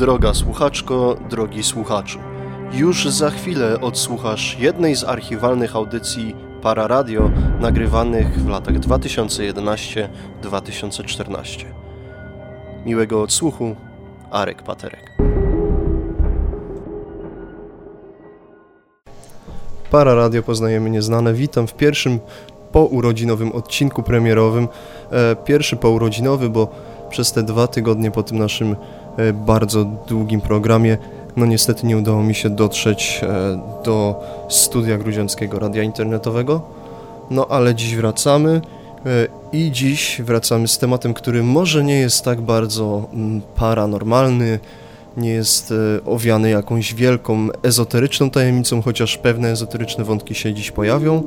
Droga słuchaczko, drogi słuchaczu. Już za chwilę odsłuchasz jednej z archiwalnych audycji Para Radio nagrywanych w latach 2011-2014. Miłego odsłuchu, Arek Paterek. Para Radio Poznajemy Nieznane. Witam w pierwszym pourodzinowym odcinku premierowym. E, pierwszy pourodzinowy, bo przez te dwa tygodnie po tym naszym bardzo długim programie no niestety nie udało mi się dotrzeć e, do studia gruziąckiego radia internetowego. No ale dziś wracamy i dziś wracamy z tematem, który może nie jest tak bardzo mm, paranormalny, nie jest owiany jakąś wielką ezoteryczną tajemnicą, chociaż pewne ezoteryczne wątki się dziś pojawią.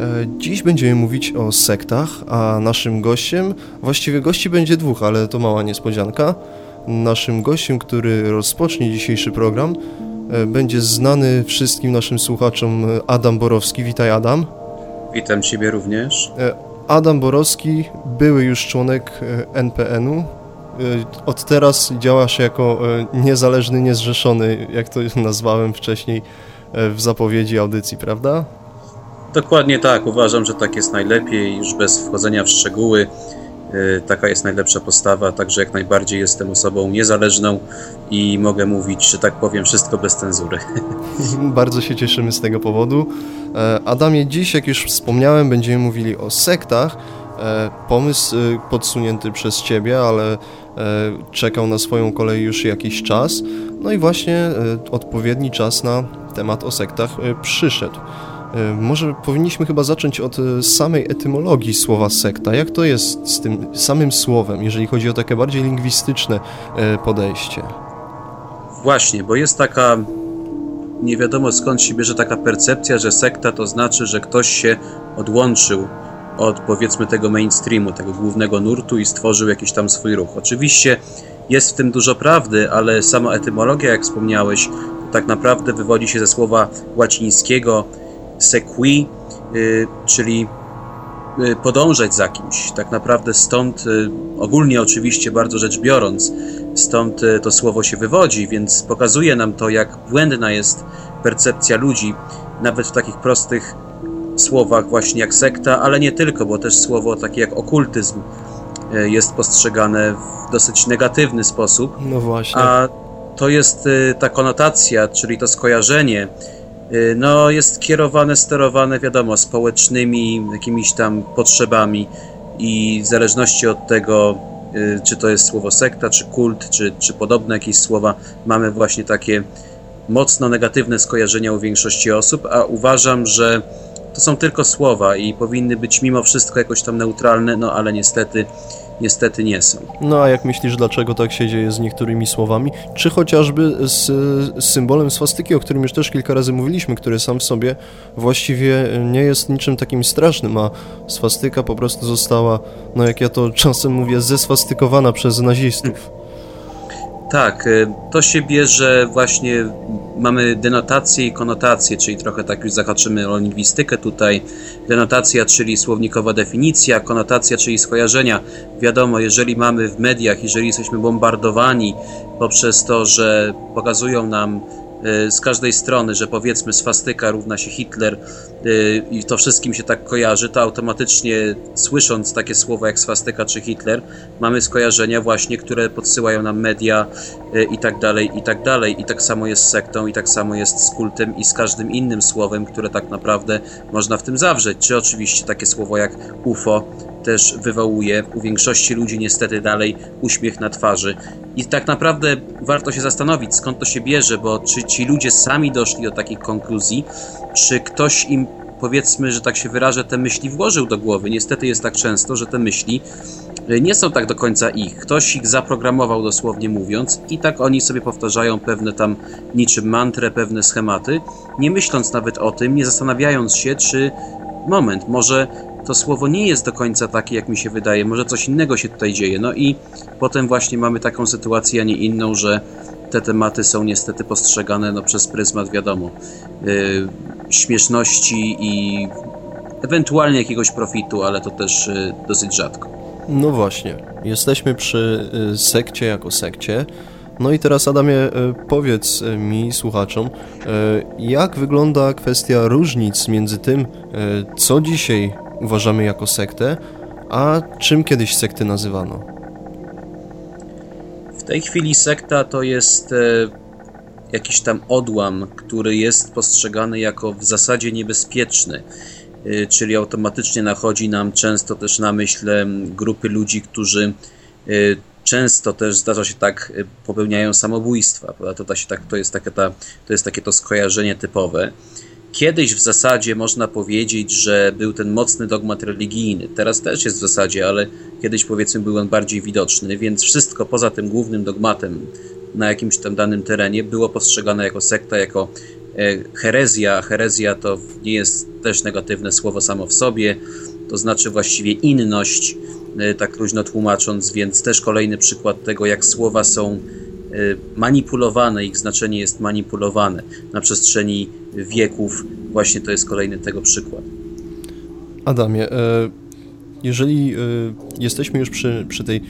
E, dziś będziemy mówić o sektach, a naszym gościem, właściwie gości będzie dwóch, ale to mała niespodzianka. Naszym gościem, który rozpocznie dzisiejszy program, e, będzie znany wszystkim naszym słuchaczom Adam Borowski. Witaj Adam. Witam Ciebie również. E, Adam Borowski, były już członek NPN-u. Od teraz działasz jako niezależny, niezrzeszony, jak to nazwałem wcześniej w zapowiedzi audycji, prawda? Dokładnie tak, uważam, że tak jest najlepiej, już bez wchodzenia w szczegóły. Y, taka jest najlepsza postawa, także jak najbardziej jestem osobą niezależną i mogę mówić, że tak powiem, wszystko bez cenzury. Bardzo się cieszymy z tego powodu. E, Adamie, dziś, jak już wspomniałem, będziemy mówili o sektach. E, pomysł y, podsunięty przez Ciebie, ale e, czekał na swoją kolej już jakiś czas. No i właśnie odpowiedni czas na temat o sektach przyszedł. E, może powinniśmy chyba zacząć od e, samej etymologii słowa sekta. Jak to jest z tym samym słowem, jeżeli chodzi o takie bardziej lingwistyczne e, podejście? Właśnie, bo jest taka, nie wiadomo skąd się bierze taka percepcja, że sekta to znaczy, że ktoś się odłączył od powiedzmy tego mainstreamu, tego głównego nurtu i stworzył jakiś tam swój ruch. Oczywiście jest w tym dużo prawdy, ale sama etymologia, jak wspomniałeś, tak naprawdę wywodzi się ze słowa łacińskiego sequi, y, czyli y, podążać za kimś. Tak naprawdę stąd, y, ogólnie oczywiście bardzo rzecz biorąc, stąd to słowo się wywodzi, więc pokazuje nam to, jak błędna jest percepcja ludzi, nawet w takich prostych słowach właśnie jak sekta, ale nie tylko, bo też słowo takie jak okultyzm jest postrzegane w dosyć negatywny sposób. No właśnie. A to jest ta konotacja, czyli to skojarzenie, no, jest kierowane, sterowane, wiadomo, społecznymi jakimiś tam potrzebami i w zależności od tego, y, czy to jest słowo sekta, czy kult, czy, czy podobne jakieś słowa, mamy właśnie takie mocno negatywne skojarzenia u większości osób, a uważam, że to są tylko słowa i powinny być mimo wszystko jakoś tam neutralne, no ale niestety niestety nie są. No a jak myślisz, dlaczego tak się dzieje z niektórymi słowami? Czy chociażby z, z symbolem swastyki, o którym już też kilka razy mówiliśmy, który sam w sobie właściwie nie jest niczym takim strasznym, a swastyka po prostu została, no jak ja to czasem mówię, zeswastykowana przez nazistów. Tak, y, to się bierze właśnie, mamy denotację i konotację, czyli trochę tak już zahaczymy o lingwistykę tutaj. Denotacja, czyli słownikowa definicja, konotacja, czyli skojarzenia. Wiadomo, jeżeli mamy w mediach, jeżeli jesteśmy bombardowani poprzez to, że pokazują nam Y, z każdej strony, że powiedzmy swastyka równa się Hitler i to wszystkim się tak kojarzy, to automatycznie słysząc takie słowa jak swastyka czy Hitler, mamy skojarzenia właśnie, które podsyłają nam media y, i tak dalej, i tak dalej. I tak samo jest z sektą, i tak samo jest z kultem i z każdym innym słowem, które tak naprawdę można w tym zawrzeć. Czy oczywiście takie słowo jak UFO, też wywołuje u większości ludzi niestety dalej uśmiech na twarzy. I tak naprawdę warto się zastanowić, skąd to się bierze, bo czy ci ludzie sami doszli do takich konkluzji, czy ktoś im powiedzmy, że tak się wyrażę, te myśli włożył do głowy. Niestety jest tak często, że te myśli e, nie są tak do końca ich. Ktoś ich zaprogramował dosłownie mówiąc i tak oni sobie powtarzają pewne tam niczym mantrę, pewne schematy, nie myśląc nawet o tym, nie zastanawiając się, czy moment, może to słowo nie jest do końca takie, jak mi się wydaje. Może coś innego się tutaj dzieje. No i potem właśnie mamy taką sytuację, a nie inną, że te tematy są niestety postrzegane no, przez pryzmat, wiadomo, yy, śmieszności i ewentualnie jakiegoś profitu, ale to też yy, dosyć rzadko. No właśnie, jesteśmy przy yy, sekcie jako sekcie. No i teraz Adamie, e, powiedz mi, słuchaczom, jak wygląda kwestia różnic między tym, co dzisiaj uważamy jako sektę, a czym kiedyś sekty nazywano? W tej chwili sekta to jest jakiś tam odłam, który jest postrzegany jako w zasadzie niebezpieczny, czyli automatycznie nachodzi nam często też na myśl grupy ludzi, którzy często też zdarza się tak, y, popełniają samobójstwa. To, to, tak, to, jest takie ta, to jest takie to skojarzenie typowe. Kiedyś w zasadzie można powiedzieć, że był ten mocny dogmat religijny. Teraz też jest w zasadzie, ale kiedyś powiedzmy był on bardziej widoczny, więc wszystko poza tym głównym dogmatem na jakimś tam danym terenie było postrzegane jako sekta, jako e, herezja. Herezja to nie jest też negatywne słowo samo w sobie, to znaczy właściwie inność E, tak luźno tłumacząc, więc też kolejny przykład tego, jak słowa są e, manipulowane, ich znaczenie jest manipulowane na przestrzeni wieków. Właśnie to jest kolejny tego przykład. Adamie, jeżeli jesteśmy już przy, przy tej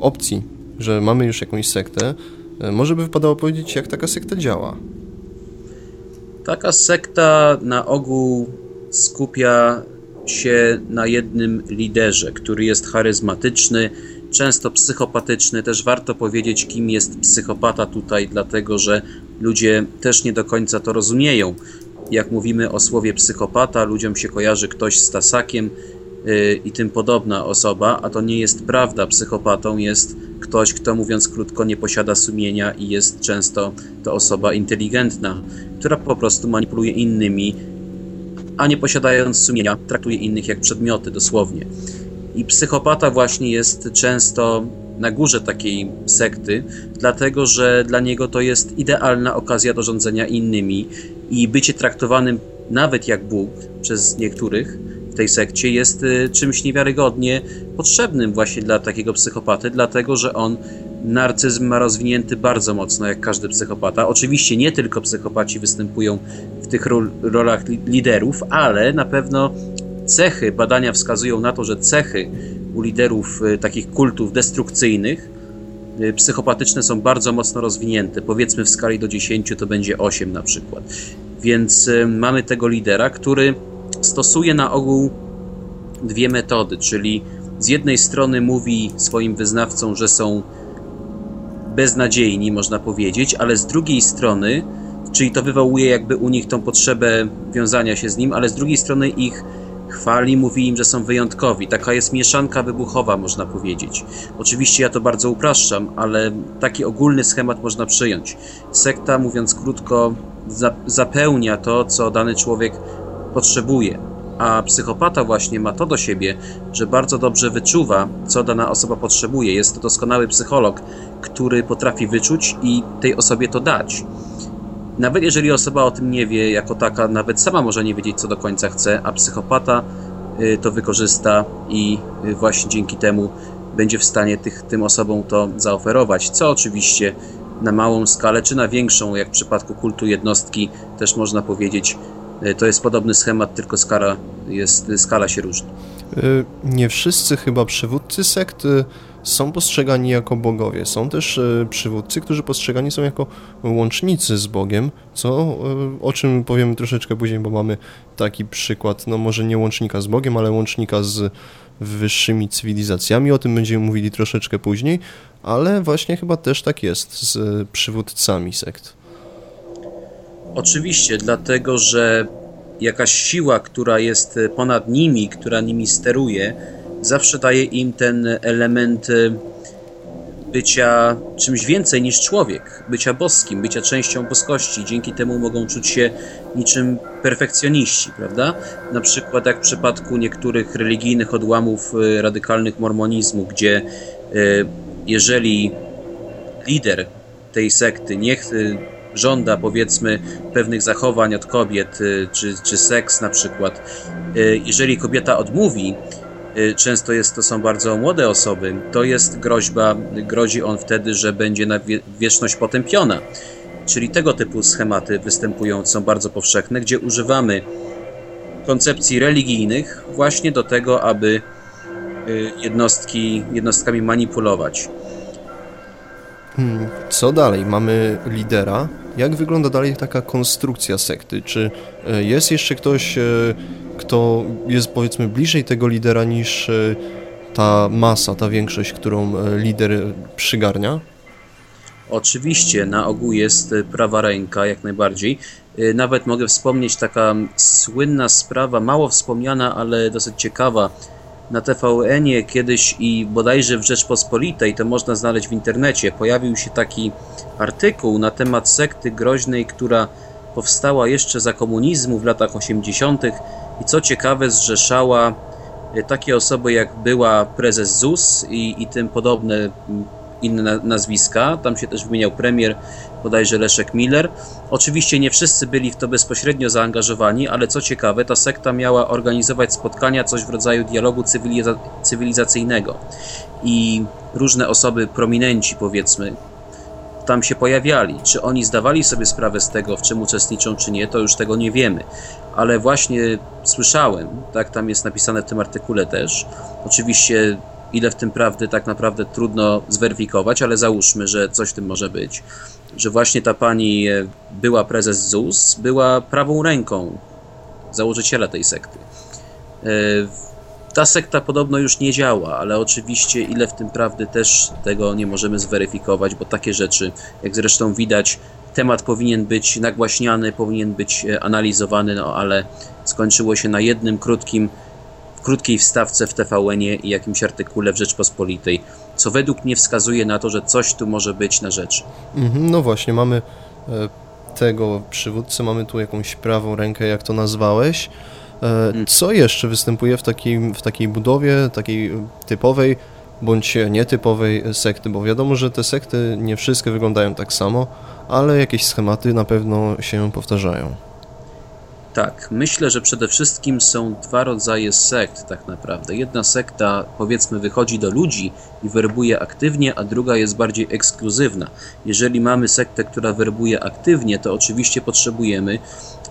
opcji, że mamy już jakąś sektę, może by wypadało powiedzieć, jak taka sekta działa? Taka sekta na ogół skupia się na jednym liderze, który jest charyzmatyczny, często psychopatyczny. Też warto powiedzieć, kim jest psychopata tutaj, dlatego że ludzie też nie do końca to rozumieją. Jak mówimy o słowie psychopata, ludziom się kojarzy ktoś z tasakiem i tym podobna osoba, a to nie jest prawda. Psychopatą jest ktoś, kto mówiąc krótko nie posiada sumienia i jest często to osoba inteligentna, która po prostu manipuluje innymi, a nie posiadając sumienia, traktuje innych jak przedmioty, dosłownie. I psychopata właśnie jest często na górze takiej sekty, dlatego że dla niego to jest idealna okazja do rządzenia innymi i bycie traktowanym nawet jak Bóg przez niektórych w tej sekcie jest y, czymś niewiarygodnie potrzebnym właśnie dla takiego psychopaty, dlatego że on narcyzm ma rozwinięty bardzo mocno, jak każdy psychopata. Oczywiście nie tylko psychopaci występują w tych ro rolach li liderów, ale na pewno cechy, badania wskazują na to, że cechy u liderów y, takich kultów destrukcyjnych y, psychopatyczne są bardzo mocno rozwinięte. Powiedzmy w skali do 10 to będzie 8 na przykład. Więc mamy tego lidera, który stosuje na ogół dwie metody, czyli z jednej strony mówi swoim wyznawcom, że są beznadziejni, można powiedzieć, ale z drugiej strony, czyli to wywołuje jakby u nich tą potrzebę wiązania się z nim, ale z drugiej strony ich chwali, mówi im, że są wyjątkowi. Taka jest mieszanka wybuchowa, można powiedzieć. Oczywiście ja to bardzo upraszczam, ale taki ogólny schemat można przyjąć. Sekta, mówiąc krótko, zapełnia to, co dany człowiek potrzebuje a psychopata właśnie ma to do siebie, że bardzo dobrze wyczuwa, co dana osoba potrzebuje. Jest to doskonały psycholog, który potrafi wyczuć i tej osobie to dać. Nawet jeżeli osoba o tym nie wie, jako taka, nawet sama może nie wiedzieć, co do końca chce, a psychopata y, to wykorzysta i y, właśnie dzięki temu będzie w stanie tych, tym osobom to zaoferować, co oczywiście na małą skalę, czy na większą, jak w przypadku kultu jednostki, też można powiedzieć, to jest podobny schemat, tylko skala, jest, skala się różni. Nie wszyscy chyba przywódcy sekt są postrzegani jako bogowie. Są też e, przywódcy, którzy postrzegani są jako łącznicy z Bogiem, co e, o czym powiemy troszeczkę później, bo mamy taki przykład, no może nie łącznika z Bogiem, ale łącznika z wyższymi cywilizacjami. O tym będziemy mówili troszeczkę później, ale właśnie chyba też tak jest z przywódcami sekt. Oczywiście, dlatego że jakaś siła, która jest ponad nimi, która nimi steruje, zawsze daje im ten element y, bycia czymś więcej niż człowiek, bycia boskim, bycia częścią boskości. Dzięki temu mogą czuć się niczym perfekcjoniści, prawda? Na przykład jak w przypadku niektórych religijnych odłamów y, radykalnych mormonizmu, gdzie y, jeżeli lider tej sekty nie żąda powiedzmy pewnych zachowań od kobiet, czy, czy seks na przykład, jeżeli kobieta odmówi, Y, często jest, to są bardzo młode osoby, to jest groźba, grozi on wtedy, że będzie na wieczność potępiona. Czyli tego typu schematy występują, są bardzo powszechne, gdzie używamy koncepcji religijnych właśnie do tego, aby y, jednostki, jednostkami manipulować. Hmm, co dalej? Mamy lidera. Jak wygląda dalej taka konstrukcja sekty? Czy e, jest jeszcze ktoś, e, kto jest powiedzmy bliżej tego lidera niż e, ta masa, ta większość, którą lider przygarnia? Oczywiście, na ogół jest prawa ręka, jak najbardziej. Nawet mogę wspomnieć taka słynna sprawa, mało wspomniana, ale dosyć ciekawa na TVN-ie kiedyś i bodajże w Rzeczpospolitej, to można znaleźć w internecie, pojawił się taki artykuł na temat sekty groźnej, która powstała jeszcze za komunizmu w latach 80. i co ciekawe zrzeszała e, takie osoby jak była prezes ZUS i, i tym podobne inne nazwiska. Tam się też wymieniał premier, bodajże Leszek Miller. Oczywiście nie wszyscy byli w to bezpośrednio zaangażowani, ale co ciekawe, ta sekta miała organizować spotkania, coś w rodzaju dialogu cywiliza cywilizacyjnego. I różne osoby, prominenci powiedzmy, tam się pojawiali. Czy oni zdawali sobie sprawę z tego, w czym uczestniczą, czy nie, to już tego nie wiemy. Ale właśnie słyszałem, tak tam jest napisane w tym artykule też. Oczywiście Ile w tym prawdy tak naprawdę trudno zweryfikować, ale załóżmy, że coś w tym może być. Że właśnie ta pani e, była prezes ZUS, była prawą ręką założyciela tej sekty. E, ta sekta podobno już nie działa, ale oczywiście ile w tym prawdy też tego nie możemy zweryfikować, bo takie rzeczy, jak zresztą widać, temat powinien być nagłaśniany, powinien być e, analizowany, no ale skończyło się na jednym krótkim krótkiej wstawce w TVN-ie i jakimś artykule w Rzeczpospolitej, co według mnie wskazuje na to, że coś tu może być na rzeczy. Mhm, no właśnie, mamy e, tego przywódcę, mamy tu jakąś prawą rękę, jak to nazwałeś. E, mm. Co jeszcze występuje w takiej, w takiej budowie, takiej typowej bądź nietypowej sekty? Bo wiadomo, że te sekty nie wszystkie wyglądają tak samo, ale jakieś schematy na pewno się powtarzają. Tak, myślę, że przede wszystkim są dwa rodzaje sekt tak naprawdę. Jedna sekta powiedzmy wychodzi do ludzi i werbuje aktywnie, a druga jest bardziej ekskluzywna. Jeżeli mamy sektę, która werbuje aktywnie, to oczywiście potrzebujemy,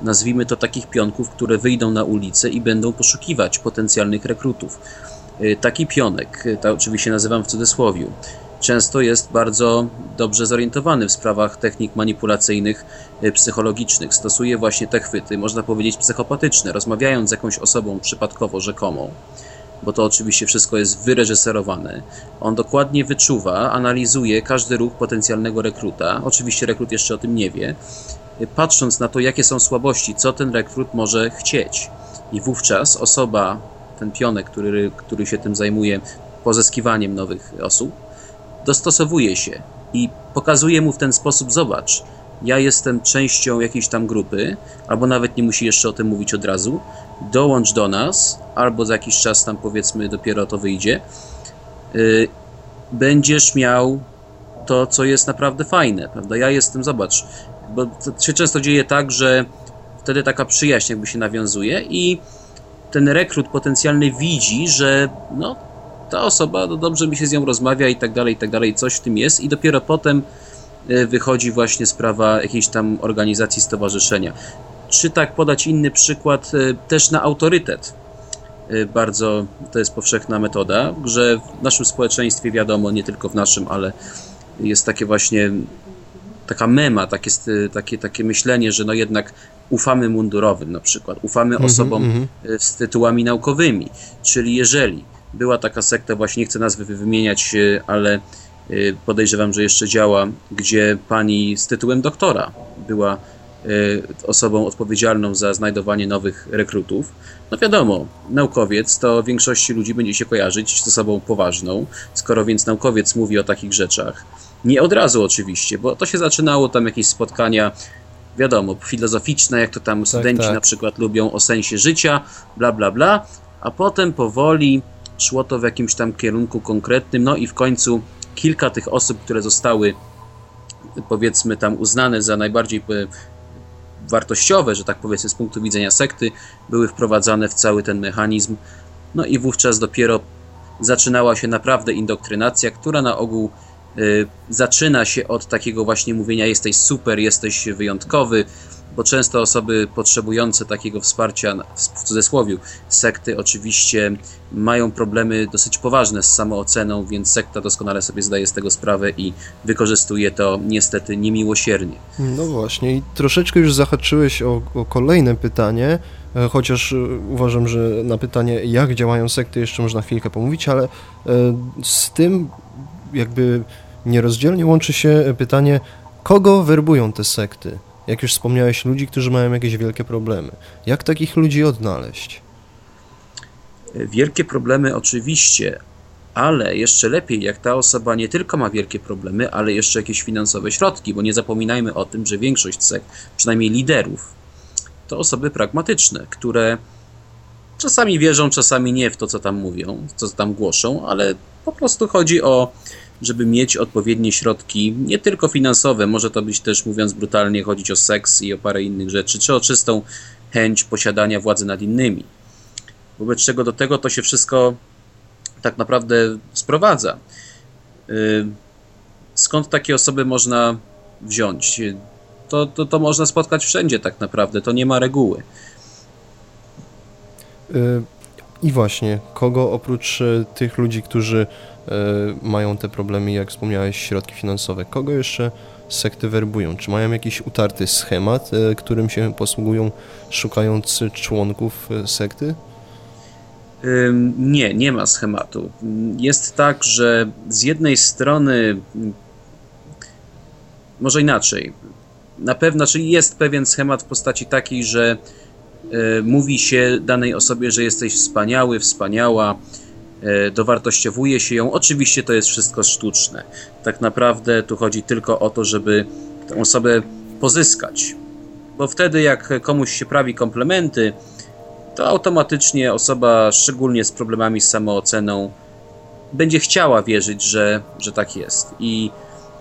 nazwijmy to takich pionków, które wyjdą na ulicę i będą poszukiwać potencjalnych rekrutów. Y, taki pionek, y, to oczywiście nazywam w cudzysłowiu, często jest bardzo dobrze zorientowany w sprawach technik manipulacyjnych, y, psychologicznych. Stosuje właśnie te chwyty, można powiedzieć psychopatyczne, rozmawiając z jakąś osobą przypadkowo rzekomą bo to oczywiście wszystko jest wyreżyserowane. On dokładnie wyczuwa, analizuje każdy ruch potencjalnego rekruta. Oczywiście rekrut jeszcze o tym nie wie. Y, patrząc na to, jakie są słabości, co ten rekrut może chcieć. I wówczas osoba, ten pionek, który, który się tym zajmuje, pozyskiwaniem nowych osób, dostosowuje się i pokazuje mu w ten sposób: zobacz, ja jestem częścią jakiejś tam grupy, albo nawet nie musi jeszcze o tym mówić od razu. Dołącz do nas, albo za jakiś czas tam powiedzmy dopiero to wyjdzie. Yy, będziesz miał to, co jest naprawdę fajne, prawda? Ja jestem, zobacz, bo to się często dzieje tak, że wtedy taka przyjaźń jakby się nawiązuje i ten rekrut potencjalny widzi, że no, ta osoba, no dobrze mi się z nią rozmawia i tak dalej, i tak dalej, coś w tym jest i dopiero potem e, wychodzi właśnie sprawa jakiejś tam organizacji, stowarzyszenia. Czy tak podać inny przykład, e, też na autorytet. E, bardzo to jest powszechna metoda, że w naszym społeczeństwie wiadomo, nie tylko w naszym, ale jest takie właśnie taka mema, takie, takie, takie myślenie, że no jednak ufamy mundurowym na przykład, ufamy mm -hmm, osobom mm -hmm. z tytułami naukowymi. Czyli jeżeli była taka sekta, właśnie nie chcę nazwy wymieniać, e, ale e, podejrzewam, że jeszcze działa, gdzie pani z tytułem doktora była e, osobą odpowiedzialną za znajdowanie nowych rekrutów. No wiadomo, naukowiec to większości ludzi będzie się kojarzyć z osobą poważną, skoro więc naukowiec mówi o takich rzeczach. Nie od razu oczywiście, bo to się zaczynało tam jakieś spotkania, wiadomo, filozoficzne, jak to tam tak, studenci tak. na przykład lubią o sensie życia, bla bla bla, a potem powoli szło to w jakimś tam kierunku konkretnym, no i w końcu kilka tych osób, które zostały powiedzmy tam uznane za najbardziej e, wartościowe, że tak powiedzmy z punktu widzenia sekty, były wprowadzane w cały ten mechanizm. No i wówczas dopiero zaczynała się naprawdę indoktrynacja, która na ogół y, zaczyna się od takiego właśnie mówienia jesteś super, jesteś wyjątkowy, bo często osoby potrzebujące takiego wsparcia, w cudzysłowie, sekty oczywiście mają problemy dosyć poważne z samooceną, więc sekta doskonale sobie zdaje z tego sprawę i wykorzystuje to niestety niemiłosiernie. No właśnie i troszeczkę już zahaczyłeś o, o kolejne pytanie, e, chociaż e, uważam, że na pytanie jak działają sekty jeszcze można chwilkę pomówić, ale e, z tym jakby nierozdzielnie łączy się pytanie, kogo werbują te sekty? Jak już wspomniałeś, ludzi, którzy mają jakieś wielkie problemy. Jak takich ludzi odnaleźć? Wielkie problemy oczywiście, ale jeszcze lepiej, jak ta osoba nie tylko ma wielkie problemy, ale jeszcze jakieś finansowe środki, bo nie zapominajmy o tym, że większość sekt, przynajmniej liderów, to osoby pragmatyczne, które czasami wierzą, czasami nie w to, co tam mówią, co tam głoszą, ale po prostu chodzi o żeby mieć odpowiednie środki, nie tylko finansowe, może to być też, mówiąc brutalnie, chodzić o seks i o parę innych rzeczy, czy o czystą chęć posiadania władzy nad innymi. Wobec czego do tego to się wszystko tak naprawdę sprowadza. Y, skąd takie osoby można wziąć? To, to, to można spotkać wszędzie tak naprawdę, to nie ma reguły. Y, I właśnie, kogo oprócz y, tych ludzi, którzy mają te problemy, jak wspomniałeś, środki finansowe. Kogo jeszcze sekty werbują? Czy mają jakiś utarty schemat, e, którym się posługują, szukając członków e, sekty? Nie, nie ma schematu. Jest tak, że z jednej strony, może inaczej, na pewno, czyli jest pewien schemat w postaci takiej, że mówi się danej osobie, że jesteś wspaniały, wspaniała, dowartościowuje się ją. Oczywiście to jest wszystko sztuczne. Tak naprawdę tu chodzi tylko o to, żeby tę osobę pozyskać. Bo wtedy, jak komuś się prawi komplementy, to automatycznie osoba, szczególnie z problemami z samooceną, będzie chciała wierzyć, że, że tak jest. I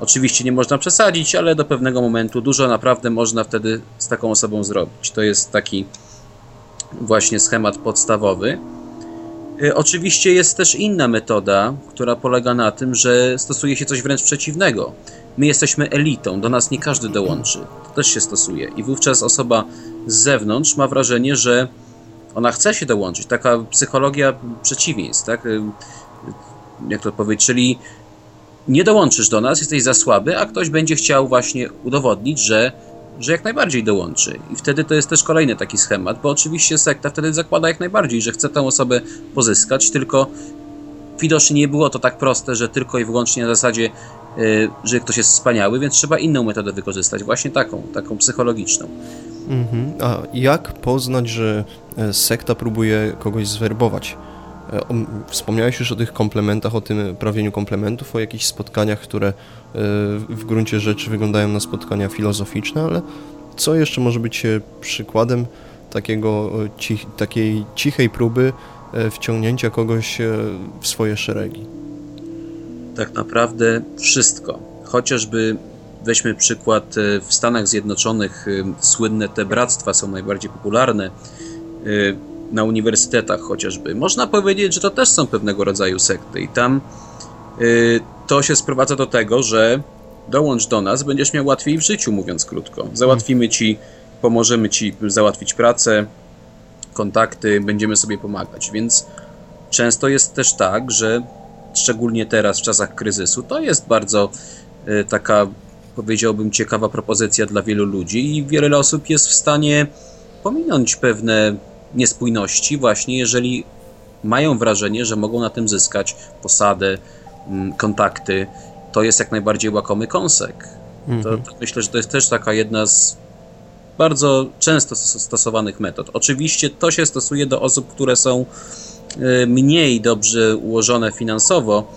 oczywiście nie można przesadzić, ale do pewnego momentu dużo naprawdę można wtedy z taką osobą zrobić. To jest taki właśnie schemat podstawowy. Y, oczywiście jest też inna metoda, która polega na tym, że stosuje się coś wręcz przeciwnego. My jesteśmy elitą, do nas nie każdy dołączy. To też się stosuje. I wówczas osoba z zewnątrz ma wrażenie, że ona chce się dołączyć. Taka psychologia przeciwieństw, tak? Y, jak to powiedzieć, czyli nie dołączysz do nas, jesteś za słaby, a ktoś będzie chciał właśnie udowodnić, że że jak najbardziej dołączy. I wtedy to jest też kolejny taki schemat, bo oczywiście sekta wtedy zakłada jak najbardziej, że chce tę osobę pozyskać, tylko widocznie nie było to tak proste, że tylko i wyłącznie na zasadzie, yy, że ktoś jest wspaniały, więc trzeba inną metodę wykorzystać, właśnie taką, taką psychologiczną. Mhm. A jak poznać, że e, sekta próbuje kogoś zwerbować? E, wspomniałeś już o tych komplementach, o tym prawieniu komplementów, o jakichś spotkaniach, które e, w gruncie rzeczy wyglądają na spotkania filozoficzne, ale co jeszcze może być e, przykładem takiego, takiej cichej próby wciągnięcia kogoś w swoje szeregi? Tak naprawdę wszystko. Chociażby weźmy przykład w Stanach Zjednoczonych, słynne te bractwa są najbardziej popularne na uniwersytetach chociażby. Można powiedzieć, że to też są pewnego rodzaju sekty i tam y, to się sprowadza do tego, że dołącz do nas, będziesz miał łatwiej w życiu, mówiąc krótko. Załatwimy ci, pomożemy ci załatwić pracę, kontakty, będziemy sobie pomagać. Więc często jest też tak, że szczególnie teraz, w czasach kryzysu, to jest bardzo y, taka, powiedziałbym, ciekawa propozycja dla wielu ludzi i wiele osób jest w stanie pominąć pewne niespójności, właśnie jeżeli mają wrażenie, że mogą na tym zyskać posadę, mm, kontakty, to jest jak najbardziej łakomy kąsek. Mhm. To, to myślę, że to jest też taka jedna z bardzo często stosowanych metod. Oczywiście to się stosuje do osób, które są y, mniej dobrze ułożone finansowo.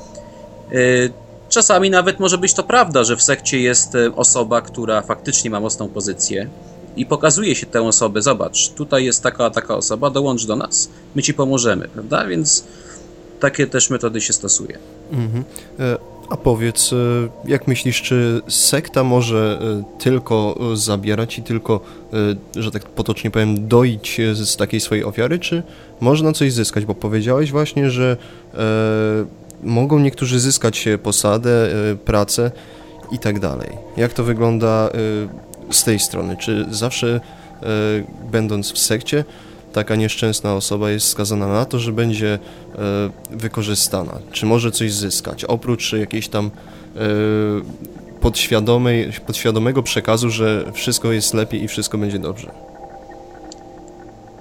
Y, czasami nawet może być to prawda, że w sekcie jest y, osoba, która faktycznie ma mocną pozycję, i pokazuje się tę osobę, zobacz, tutaj jest taka, taka osoba, dołącz do nas, my ci pomożemy, prawda? Więc takie też metody się stosuje. Mhm. E, a powiedz, e, jak myślisz, czy sekta może e, tylko zabierać i tylko, że tak potocznie powiem, doić z takiej swojej ofiary, czy można coś zyskać? Bo powiedziałeś właśnie, że mogą niektórzy zyskać posadę, pracę i tak dalej. Jak to wygląda z tej strony, czy zawsze będąc w sekcie, taka nieszczęsna osoba jest skazana na to, że będzie wykorzystana, czy może coś zyskać, oprócz jakiejś tam podświadomej, podświadomego przekazu, że wszystko jest lepiej i wszystko będzie dobrze.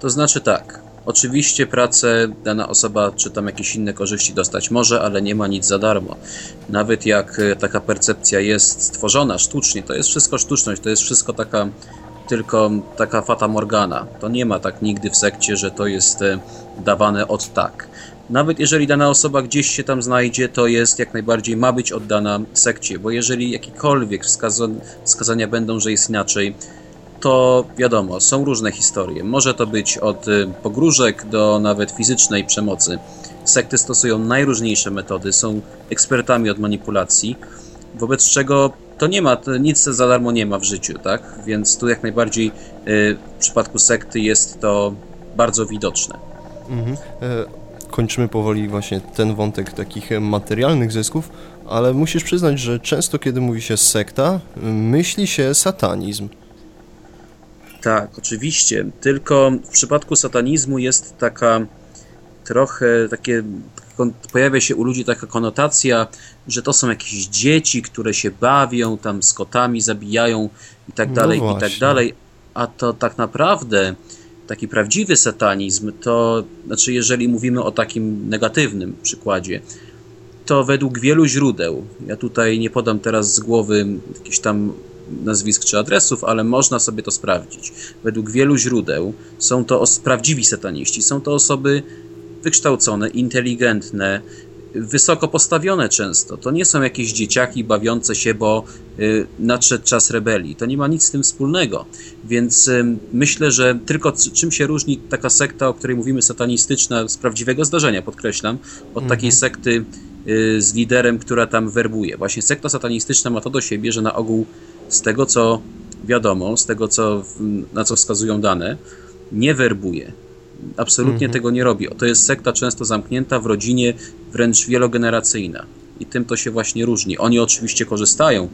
To znaczy tak, Oczywiście pracę dana osoba czy tam jakieś inne korzyści dostać może, ale nie ma nic za darmo. Nawet jak e, taka percepcja jest stworzona sztucznie, to jest wszystko sztuczność, to jest wszystko taka tylko taka fata morgana. To nie ma tak nigdy w sekcie, że to jest e, dawane od tak. Nawet jeżeli dana osoba gdzieś się tam znajdzie, to jest jak najbardziej ma być oddana sekcie, bo jeżeli jakiekolwiek wskazania będą, że jest inaczej, to wiadomo, są różne historie. Może to być od y, pogróżek do nawet fizycznej przemocy. Sekty stosują najróżniejsze metody, są ekspertami od manipulacji, wobec czego to nie ma, to nic za darmo nie ma w życiu, tak? Więc tu jak najbardziej y, w przypadku sekty jest to bardzo widoczne. Mhm. E, kończymy powoli właśnie ten wątek takich materialnych zysków, ale musisz przyznać, że często kiedy mówi się sekta, myśli się satanizm. Tak, oczywiście. Tylko w przypadku satanizmu jest taka trochę takie. Pojawia się u ludzi taka konotacja, że to są jakieś dzieci, które się bawią, tam z kotami zabijają i tak no dalej, no i tak dalej. A to tak naprawdę taki prawdziwy satanizm, to znaczy, jeżeli mówimy o takim negatywnym przykładzie, to według wielu źródeł, ja tutaj nie podam teraz z głowy jakichś tam nazwisk czy adresów, ale można sobie to sprawdzić. Według wielu źródeł są to prawdziwi sataniści, są to osoby wykształcone, inteligentne, wysoko postawione często. To nie są jakieś dzieciaki bawiące się, bo y, nadszedł czas rebelii. To nie ma nic z tym wspólnego. Więc y, myślę, że tylko czym się różni taka sekta, o której mówimy, satanistyczna, z prawdziwego zdarzenia, podkreślam, od mhm. takiej sekty y, z liderem, która tam werbuje. Właśnie sekta satanistyczna ma to do siebie, że na ogół z tego co wiadomo, z tego co, na co wskazują dane, nie werbuje. Absolutnie mhm. tego nie robi. To jest sekta często zamknięta w rodzinie, wręcz wielogeneracyjna. I tym to się właśnie różni. Oni oczywiście korzystają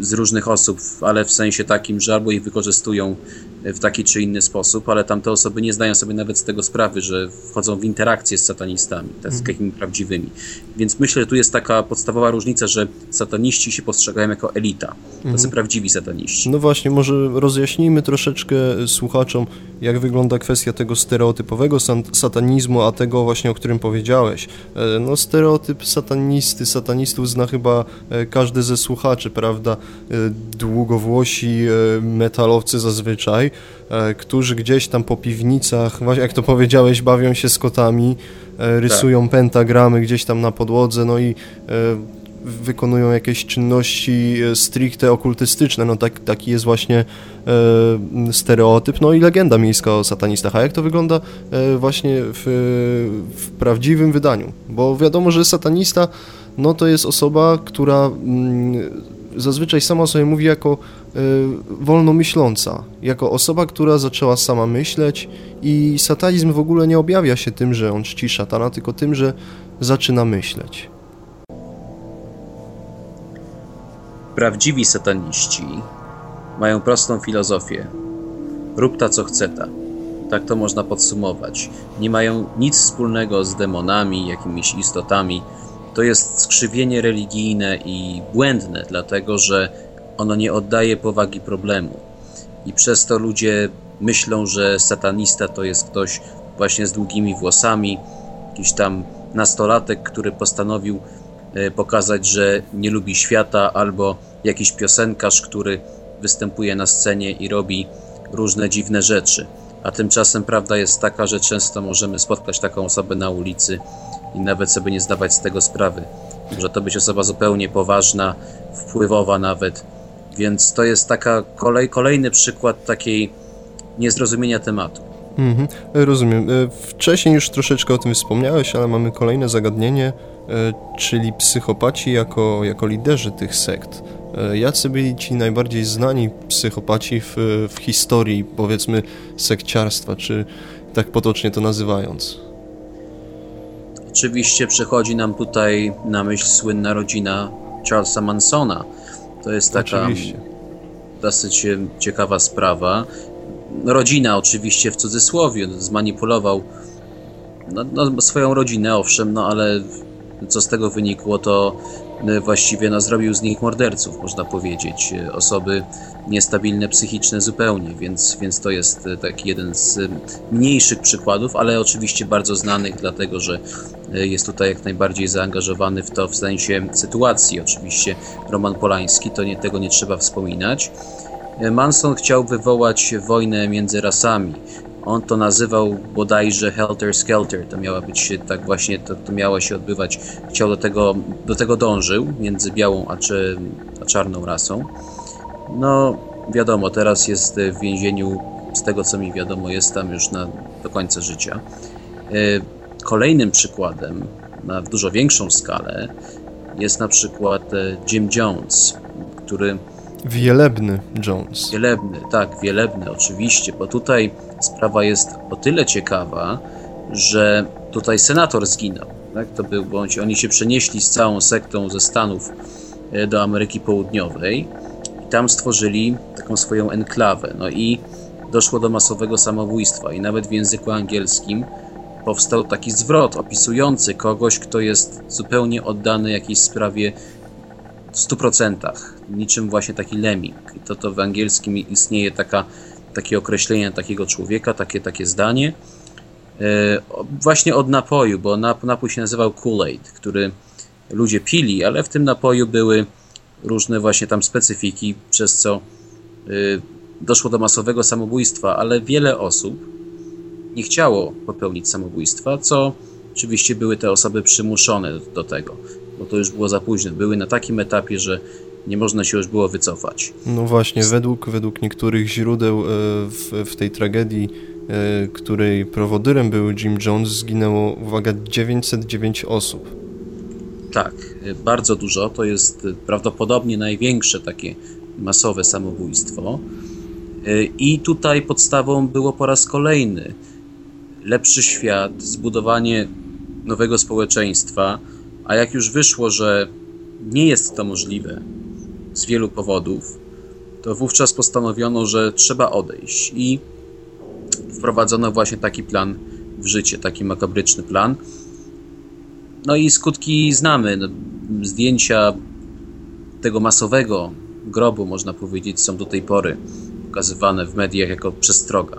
z różnych osób, ale w sensie takim, że albo ich wykorzystują w taki czy inny sposób, ale tamte osoby nie zdają sobie nawet z tego sprawy, że wchodzą w interakcję z satanistami, tak, z mhm. takimi prawdziwymi. Więc myślę, że tu jest taka podstawowa różnica, że sataniści się postrzegają jako elita. To mhm. są prawdziwi sataniści. No właśnie, może rozjaśnijmy troszeczkę słuchaczom, jak wygląda kwestia tego stereotypowego satanizmu, a tego właśnie, o którym powiedziałeś. E, no stereotyp satanisty, satanistów zna chyba e, każdy ze słuchaczy, prawda? E, długowłosi metalowcy zazwyczaj, E, którzy gdzieś tam po piwnicach, właśnie jak to powiedziałeś, bawią się z kotami, e, rysują tak. pentagramy gdzieś tam na podłodze, no i e, wykonują jakieś czynności stricte okultystyczne, no tak, taki jest właśnie e, stereotyp, no i legenda miejska o satanistach. A jak to wygląda e, właśnie w, w, prawdziwym wydaniu? Bo wiadomo, że satanista, no to jest osoba, która mm, zazwyczaj sama sobie mówi jako y, wolnomyśląca, jako osoba, która zaczęła sama myśleć i satanizm w ogóle nie objawia się tym, że on czci szatana, tylko tym, że zaczyna myśleć. Prawdziwi sataniści mają prostą filozofię. Rób ta, co chce ta. Tak to można podsumować. Nie mają nic wspólnego z demonami, jakimiś istotami, to jest skrzywienie religijne i błędne, dlatego że ono nie oddaje powagi problemu. I przez to ludzie myślą, że satanista to jest ktoś właśnie z długimi włosami, jakiś tam nastolatek, który postanowił e, pokazać, że nie lubi świata, albo jakiś piosenkarz, który występuje na scenie i robi różne dziwne rzeczy. A tymczasem prawda jest taka, że często możemy spotkać taką osobę na ulicy i nawet sobie nie zdawać z tego sprawy. Może to być osoba zupełnie poważna, wpływowa nawet. Więc to jest taka kolej, kolejny przykład takiej niezrozumienia tematu. Mhm, rozumiem. E, wcześniej już troszeczkę o tym wspomniałeś, ale mamy kolejne zagadnienie, e, czyli psychopaci jako, jako liderzy tych sekt. E, jacy byli ci najbardziej znani psychopaci w, w historii, powiedzmy, sekciarstwa, czy tak potocznie to nazywając? Oczywiście przychodzi nam tutaj na myśl słynna rodzina Charlesa Mansona. To jest taka. Oczywiście. dosyć ciekawa sprawa. Rodzina oczywiście w cudzysłowie zmanipulował no, no, swoją rodzinę, owszem, no ale co z tego wynikło, to e, właściwie no, zrobił z nich morderców, można powiedzieć. E, osoby niestabilne psychiczne zupełnie, więc, więc to jest e, taki jeden z mniejszych przykładów, ale oczywiście bardzo znanych, dlatego że jest tutaj jak najbardziej zaangażowany w to w sensie sytuacji. Oczywiście Roman Polański, to nie, tego nie trzeba wspominać. Manson chciał wywołać wojnę między rasami. On to nazywał bodajże Helter Skelter. To miała być tak właśnie, to, to miało się odbywać. Chciał do tego, do tego dążył między białą a, czy, a czarną rasą. No, wiadomo, teraz jest w więzieniu. Z tego co mi wiadomo, jest tam już na, do końca życia. E, kolejnym przykładem, na dużo większą skalę, jest na przykład e, Jim Jones, który Wielebny Jones. Wielebny, tak, wielebny oczywiście, bo tutaj sprawa jest o tyle ciekawa, że tutaj senator zginął. Tak? To był, bądź oni się przenieśli z całą sektą ze Stanów e, do Ameryki Południowej tam stworzyli taką swoją enklawę. No i doszło do masowego samobójstwa i nawet w języku angielskim powstał taki zwrot opisujący kogoś, kto jest zupełnie oddany jakiejś sprawie w 100%, niczym właśnie taki lemming. I to, to w angielskim istnieje taka, takie określenie takiego człowieka, takie, takie zdanie. E, właśnie od napoju, bo napój się nazywał Kool-Aid, który ludzie pili, ale w tym napoju były różne właśnie tam specyfiki, przez co e, doszło do masowego samobójstwa, ale wiele osób nie chciało popełnić samobójstwa, co oczywiście były te osoby przymuszone do tego bo to już było za późno. Były na takim etapie, że nie można się już było wycofać. No właśnie, według, według niektórych źródeł e, w, w tej tragedii, e, której prowodyrem był Jim Jones, zginęło, uwaga, 909 osób. Tak, bardzo dużo. To jest prawdopodobnie największe takie masowe samobójstwo. I tutaj podstawą było po raz kolejny lepszy świat, zbudowanie nowego społeczeństwa, a jak już wyszło, że nie jest to możliwe z wielu powodów, to wówczas postanowiono, że trzeba odejść i wprowadzono właśnie taki plan w życie, taki makabryczny plan. No i skutki znamy. No, zdjęcia tego masowego grobu, można powiedzieć, są do tej pory pokazywane w mediach jako przestroga.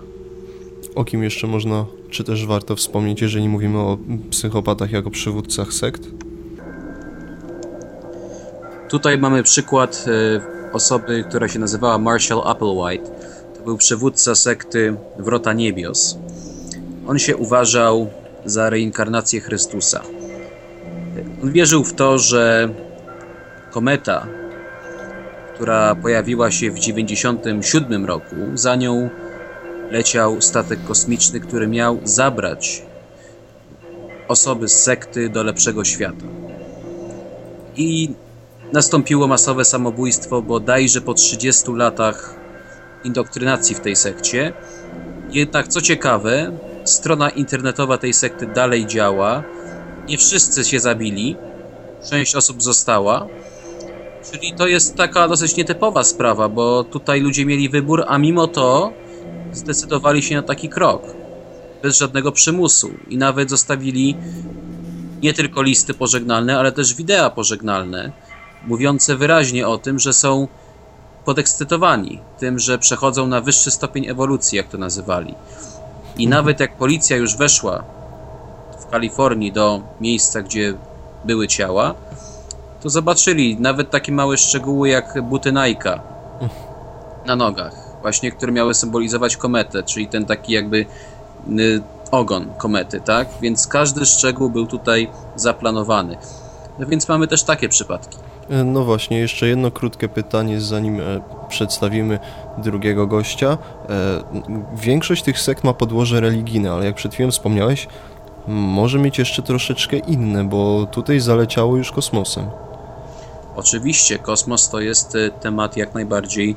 O kim jeszcze można, czy też warto wspomnieć, jeżeli mówimy o psychopatach jako przywódcach sekt? Tutaj mamy przykład e, osoby, która się nazywała Marshall Applewhite. To był przywódca sekty Wrota Niebios. On się uważał za reinkarnację Chrystusa. On wierzył w to, że kometa, która pojawiła się w 1997 roku, za nią leciał statek kosmiczny, który miał zabrać osoby z sekty do lepszego świata. I nastąpiło masowe samobójstwo bodajże po 30 latach indoktrynacji w tej sekcie. Jednak co ciekawe, strona internetowa tej sekty dalej działa. Nie wszyscy się zabili, część osób została. Czyli to jest taka dosyć nietypowa sprawa, bo tutaj ludzie mieli wybór, a mimo to zdecydowali się na taki krok. Bez żadnego przymusu. I nawet zostawili nie tylko listy pożegnalne, ale też wideo pożegnalne mówiące wyraźnie o tym, że są podekscytowani tym, że przechodzą na wyższy stopień ewolucji, jak to nazywali. I nawet jak policja już weszła Kalifornii do miejsca, gdzie były ciała, to zobaczyli nawet takie małe szczegóły jak buty na nogach, właśnie, które miały symbolizować kometę, czyli ten taki jakby y, ogon komety, tak? Więc każdy szczegół był tutaj zaplanowany. No więc mamy też takie przypadki. E, no właśnie, jeszcze jedno krótkie pytanie, zanim e, przedstawimy drugiego gościa. E, większość tych sekt ma podłoże religijne, ale jak przed chwilą wspomniałeś, może mieć jeszcze troszeczkę inne, bo tutaj zaleciało już kosmosem. Oczywiście, kosmos to jest temat jak najbardziej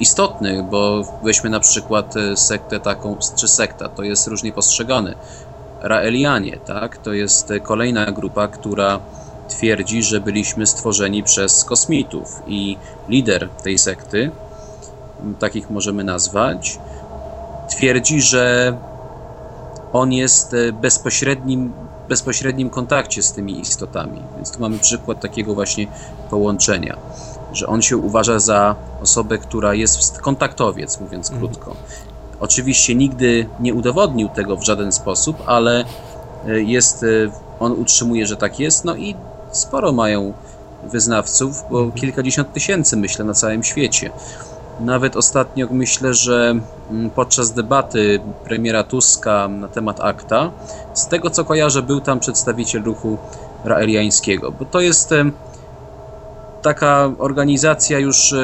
istotny, bo weźmy na przykład sektę taką, czy sekta, to jest różnie postrzegany. Raelianie, tak? To jest kolejna grupa, która twierdzi, że byliśmy stworzeni przez kosmitów i lider tej sekty, takich możemy nazwać, twierdzi, że on jest e, bezpośrednim, bezpośrednim kontakcie z tymi istotami. Więc tu mamy przykład takiego właśnie połączenia, że on się uważa za osobę, która jest kontaktowiec, mówiąc mhm. krótko. Oczywiście nigdy nie udowodnił tego w żaden sposób, ale e, jest, e, on utrzymuje, że tak jest, no i sporo mają wyznawców, bo mhm. kilkadziesiąt tysięcy myślę na całym świecie. Nawet ostatnio myślę, że mm, podczas debaty premiera Tuska na temat akta, z tego co kojarzę, był tam przedstawiciel ruchu raeliańskiego, bo to jest taka organizacja już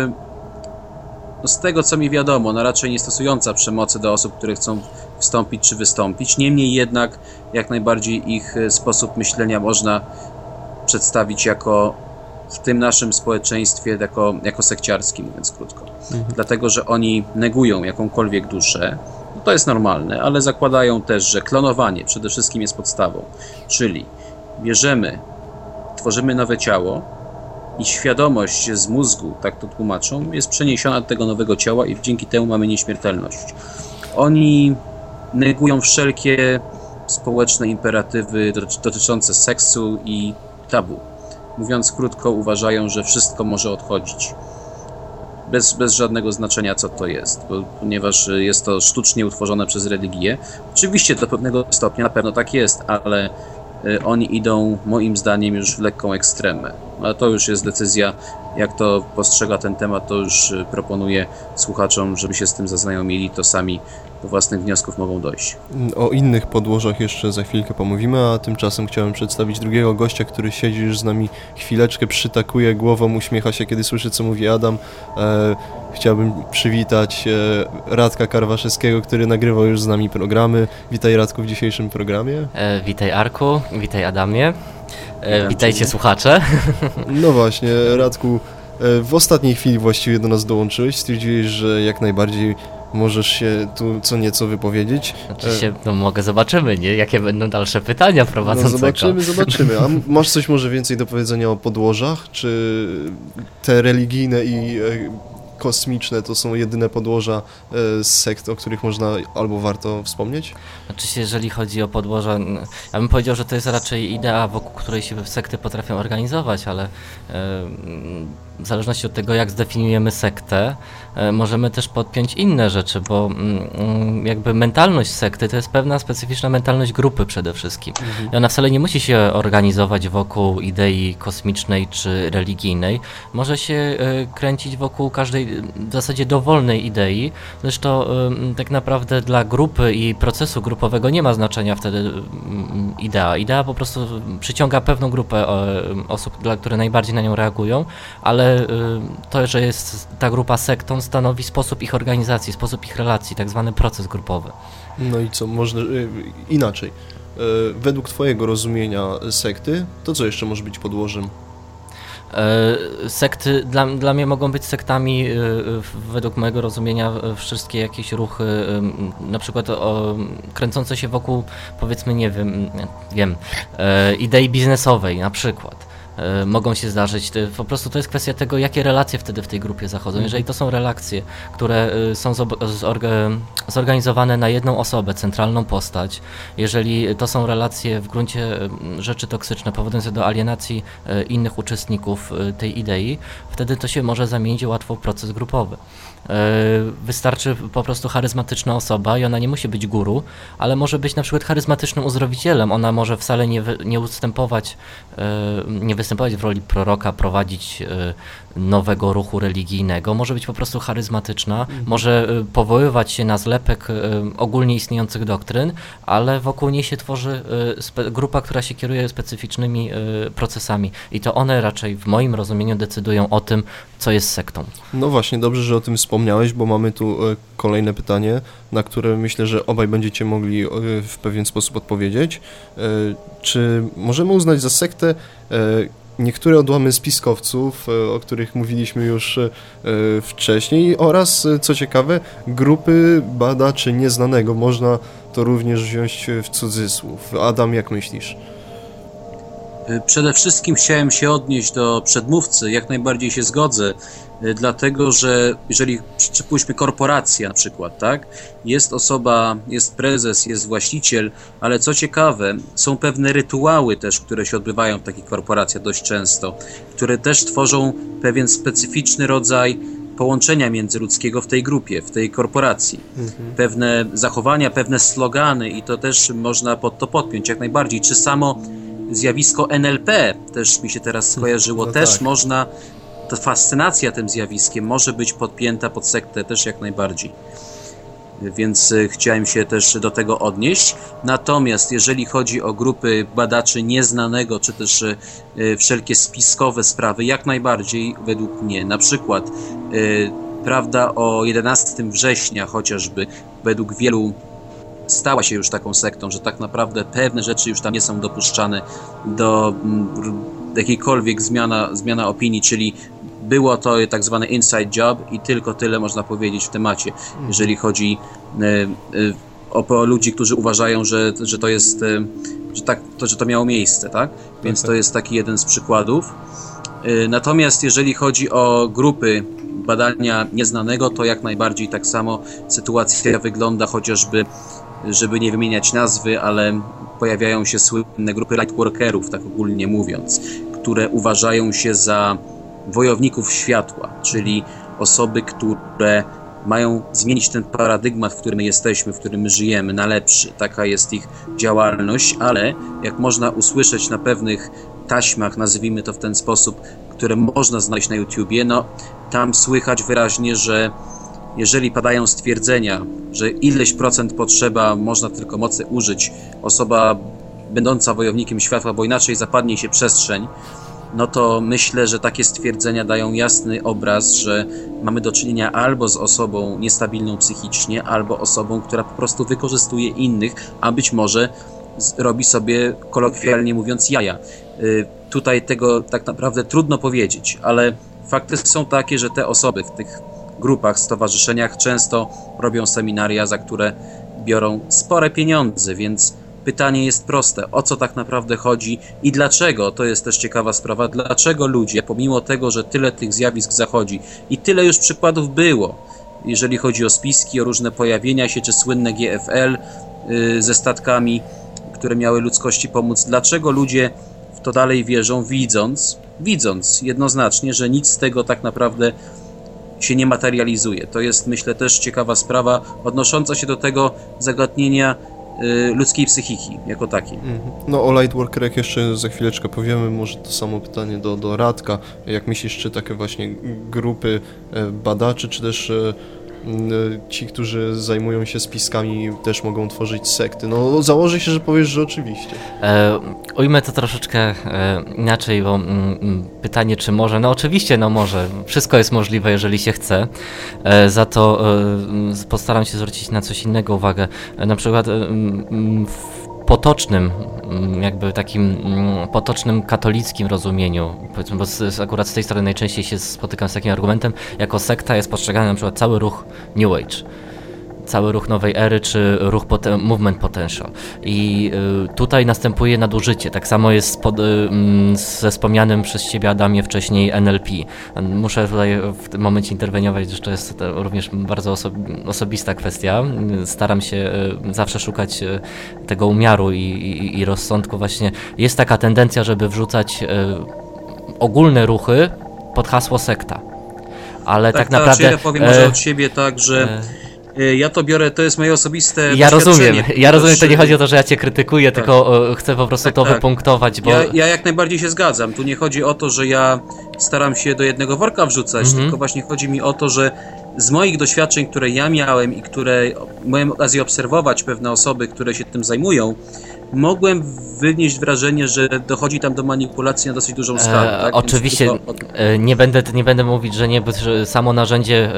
no z tego co mi wiadomo, no raczej nie stosująca przemocy do osób, które chcą wstąpić czy wystąpić. Niemniej jednak jak najbardziej ich e, sposób myślenia można przedstawić jako w tym naszym społeczeństwie jako, jako sekciarski, mówiąc krótko. Dlatego, że oni negują jakąkolwiek duszę, no to jest normalne, ale zakładają też, że klonowanie przede wszystkim jest podstawą. Czyli bierzemy, tworzymy nowe ciało i świadomość z mózgu, tak to tłumaczą, jest przeniesiona do tego nowego ciała i dzięki temu mamy nieśmiertelność. Oni negują wszelkie społeczne imperatywy dotyczące seksu i tabu. Mówiąc krótko, uważają, że wszystko może odchodzić. Bez, bez żadnego znaczenia, co to jest, bo, ponieważ jest to sztucznie utworzone przez religię. Oczywiście do pewnego stopnia na pewno tak jest, ale y, oni idą moim zdaniem już w lekką ekstremę. Ale to już jest decyzja, jak to postrzega ten temat, to już y, proponuję słuchaczom, żeby się z tym zaznajomili, to sami do własnych wniosków mogą dojść. O innych podłożach jeszcze za chwilkę pomówimy, a tymczasem chciałem przedstawić drugiego gościa, który siedzi już z nami chwileczkę, przytakuje głową, uśmiecha się, kiedy słyszy, co mówi Adam. E, chciałbym przywitać e, Radka Karwaszewskiego, który nagrywał już z nami programy. Witaj Radku w dzisiejszym programie. E, witaj Arku, witaj Adamie. E, witajcie słuchacze. No właśnie, Radku, e, w ostatniej chwili właściwie do nas dołączyłeś, stwierdziłeś, że jak najbardziej możesz się tu co nieco wypowiedzieć. Oczywiście, e, no mogę, zobaczymy, nie? Jakie będą dalsze pytania prowadzącego. No zobaczymy, zobaczymy. A masz coś może więcej do powiedzenia o podłożach? Czy te religijne i kosmiczne to są jedyne podłoża z sekt, o których można albo warto wspomnieć? Oczywiście, jeżeli chodzi o podłoża, ja bym powiedział, że to jest raczej idea, wokół której się sekty potrafią organizować, ale w zależności od tego, jak zdefiniujemy sektę, E, możemy też podpiąć inne rzeczy, bo mm, mm, jakby mentalność sekty to jest pewna specyficzna mentalność grupy przede wszystkim. Mhm. I ona wcale nie musi się organizować wokół idei kosmicznej czy religijnej. Może się e, kręcić wokół każdej w zasadzie dowolnej idei. Zresztą tak naprawdę dla grupy i procesu grupowego nie ma znaczenia wtedy idea. Idea po prostu przyciąga pewną grupę osób, dla które najbardziej na nią reagują, ale to, że jest ta grupa sektą stanowi sposób ich organizacji, sposób ich relacji, tak zwany proces grupowy. No i co, można y, inaczej. Y, według Twojego rozumienia sekty, to co jeszcze może być podłożem? E, sekty dla, dla mnie mogą być sektami, e, według mojego rozumienia, wszystkie jakieś ruchy, na przykład o, kręcące się wokół, powiedzmy, nie wiem, wiem, e, idei biznesowej, na przykład. E, mogą się zdarzyć. Po prostu to jest kwestia tego, jakie relacje wtedy w tej grupie zachodzą. Mhm. Jeżeli to są relacje, które e, są zorganizowane na jedną osobę, centralną postać, jeżeli to są relacje w gruncie rzeczy toksyczne, powodujące do alienacji e, innych uczestników tej idei, wtedy to się może zamienić łatwo w proces grupowy. Wystarczy po prostu charyzmatyczna osoba i ona nie musi być guru, ale może być na przykład charyzmatycznym uzdrowicielem. Ona może wcale nie, nie ustępować, nie występować występować w roli proroka, prowadzić e, nowego ruchu religijnego, może być po prostu charyzmatyczna, mhm. może e, powoływać się na zlepek e, ogólnie istniejących doktryn, ale wokół niej się tworzy grupa, która się kieruje specyficznymi procesami i to one raczej w moim rozumieniu decydują o tym, co jest sektą. No właśnie, dobrze, że o tym wspomniałeś, bo mamy tu kolejne pytanie, na które myślę, że obaj będziecie mogli w pewien sposób odpowiedzieć. Czy możemy uznać za sektę niektóre odłamy spiskowców, e, o których mówiliśmy już e, wcześniej oraz, e, co ciekawe, grupy badaczy nieznanego. Można to również wziąć w cudzysłów. Adam, jak myślisz? Przede wszystkim chciałem się odnieść do przedmówcy, jak najbardziej się zgodzę, dlatego że jeżeli przypuśćmy korporacja na przykład, tak, jest osoba, jest prezes, jest właściciel, ale co ciekawe, są pewne rytuały też, które się odbywają w takich korporacjach dość często, które też tworzą pewien specyficzny rodzaj połączenia międzyludzkiego w tej grupie, w tej korporacji. Mhm. Pewne zachowania, pewne slogany i to też można pod to podpiąć jak najbardziej. Czy samo zjawisko NLP też mi się teraz hmm, skojarzyło, no też tak. można, ta fascynacja tym zjawiskiem może być podpięta pod sektę też jak najbardziej. Więc e, chciałem się też do tego odnieść. Natomiast jeżeli chodzi o grupy badaczy nieznanego, czy też e, wszelkie spiskowe sprawy, jak najbardziej według mnie, na przykład prawda o 11 września chociażby, według wielu stała się już taką sektą, że tak naprawdę pewne rzeczy już tam nie są dopuszczane do mm, jakiejkolwiek zmiana, zmiana opinii, czyli było to tak zwany inside job i tylko tyle można powiedzieć w temacie, mhm. jeżeli chodzi e, e, o, ludzi, którzy uważają, że, że to jest, e, że, tak, to, że to miało miejsce, tak? Więc tak, to tak. jest taki jeden z przykładów. Natomiast jeżeli chodzi o grupy badania nieznanego, to jak najbardziej tak samo sytuacja wygląda chociażby żeby nie wymieniać nazwy, ale pojawiają się słynne grupy lightworkerów, tak ogólnie mówiąc, które uważają się za wojowników światła, czyli osoby, które mają zmienić ten paradygmat, w którym my jesteśmy, w którym my żyjemy, na lepszy. Taka jest ich działalność, ale jak można usłyszeć na pewnych taśmach, nazwijmy to w ten sposób, które można znaleźć na YouTubie, no tam słychać wyraźnie, że jeżeli padają stwierdzenia, że ileś procent potrzeba, można tylko mocy użyć, osoba będąca wojownikiem światła, bo inaczej zapadnie się przestrzeń, no to myślę, że takie stwierdzenia dają jasny obraz, że mamy do czynienia albo z osobą niestabilną psychicznie, albo osobą, która po prostu wykorzystuje innych, a być może robi sobie, kolokwialnie mówiąc, jaja. Y, tutaj tego tak naprawdę trudno powiedzieć, ale fakty są takie, że te osoby w tych grupach, stowarzyszeniach często robią seminaria, za które biorą spore pieniądze, więc pytanie jest proste: o co tak naprawdę chodzi i dlaczego? To jest też ciekawa sprawa. Dlaczego ludzie, pomimo tego, że tyle tych zjawisk zachodzi i tyle już przykładów było, jeżeli chodzi o spiski, o różne pojawienia się, czy słynne GFL yy, ze statkami, które miały ludzkości pomóc, dlaczego ludzie w to dalej wierzą, widząc, widząc jednoznacznie, że nic z tego tak naprawdę się nie materializuje. To jest, myślę, też ciekawa sprawa odnosząca się do tego zagadnienia y, ludzkiej psychiki jako takiej. Mhm. No o Lightworkerach jeszcze za chwileczkę powiemy, może to samo pytanie do, do Radka. Jak myślisz, czy takie właśnie grupy e, badaczy, czy też e, ci, którzy zajmują się spiskami, też mogą tworzyć sekty. No, założę się, że powiesz, że oczywiście. E, ujmę to troszeczkę e, inaczej, bo mm, mm, pytanie, czy może? No, oczywiście, no może. Wszystko jest możliwe, jeżeli się chce. E, za to e, postaram się zwrócić na coś innego uwagę. E, na przykład e, w potocznym, mm, jakby takim mm, potocznym katolickim rozumieniu, powiedzmy, bo z, akurat z tej strony najczęściej się spotykam z takim argumentem, jako sekta jest postrzegany na przykład cały ruch New Age cały ruch nowej ery, czy ruch poten movement potential. I y, tutaj następuje nadużycie. Tak samo jest y, mm, ze wspomnianym przez Ciebie Adamie wcześniej NLP. Muszę tutaj w tym momencie interweniować, że to jest to również bardzo oso osobista kwestia. Staram się y, zawsze szukać tego umiaru i, i, i, rozsądku. Właśnie jest taka tendencja, żeby wrzucać ogólne ruchy pod hasło sekta. Ale tak, tak naprawdę. Ja powiem może e, od siebie tak, że e, ja to biorę, to jest moje osobiste Ja rozumiem, ja rozumiem, to nie chodzi o to, że ja cię krytykuję, tak. tylko chcę po prostu tak, to tak. wypunktować, bo... Ja, ja, jak najbardziej się zgadzam, tu nie chodzi o to, że ja staram się do jednego worka wrzucać, mhm. tylko właśnie chodzi mi o to, że z moich doświadczeń, które ja miałem i które miałem okazję obserwować pewne osoby, które się tym zajmują, mogłem wynieść wrażenie, że dochodzi tam do manipulacji na dosyć dużą skalę. E, tak? Oczywiście e, nie, będę, nie będę mówić, że nie, że samo narzędzie,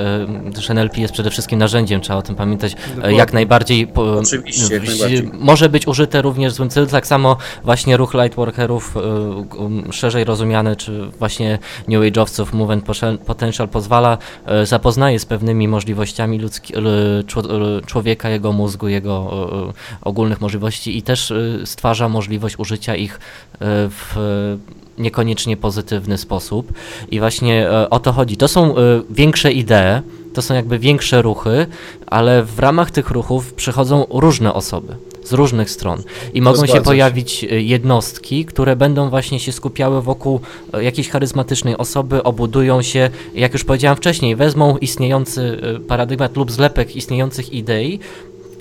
też NLP jest przede wszystkim narzędziem, trzeba o tym pamiętać e, Dokładnie. jak najbardziej. Po, Oczywiście, jak najbardziej. Może być użyte również w złym celu, tak samo właśnie ruch lightworkerów um, szerzej rozumiany, czy właśnie New Age'owców Movement Potential pozwala, zapoznaje z pewnymi możliwościami ludzki, człowieka, jego mózgu, jego ogólnych możliwości i też stwarza możliwość użycia ich w niekoniecznie pozytywny sposób. I właśnie o to chodzi. To są większe idee, to są jakby większe ruchy, ale w ramach tych ruchów przychodzą różne osoby z różnych stron i mogą się pojawić e, jednostki, które będą właśnie się skupiały wokół e, jakiejś charyzmatycznej osoby, obudują się, jak już powiedziałem wcześniej, wezmą istniejący e, paradygmat lub zlepek istniejących idei,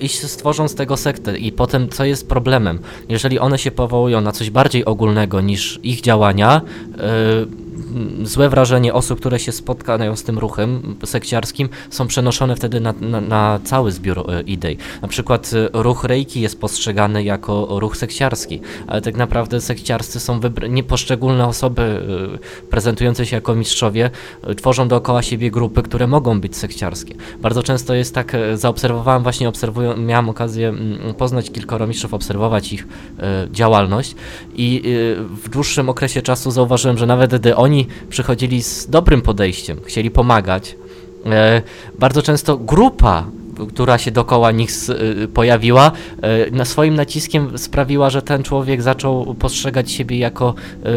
i stworzą z tego sektę. I potem, co jest problemem? Jeżeli one się powołują na coś bardziej ogólnego niż ich działania, yy, złe wrażenie osób, które się spotkają z tym ruchem sekciarskim, są przenoszone wtedy na, na, na cały zbiór e, idei. Na przykład e, ruch rejki jest postrzegany jako ruch sekciarski, ale tak naprawdę sekciarscy są nie poszczególne osoby e, prezentujące się jako mistrzowie tworzą dookoła siebie grupy, które mogą być sekciarskie. Bardzo często jest tak, zaobserwowałem właśnie, obserwuję, miałem okazję mm, poznać kilkoro mistrzów, obserwować ich działalność i w dłuższym okresie czasu zauważyłem, że nawet gdy oni przychodzili z dobrym podejściem, chcieli pomagać. E, bardzo często grupa która się dokoła nich e, pojawiła, e, na swoim naciskiem sprawiła, że ten człowiek zaczął postrzegać siebie jako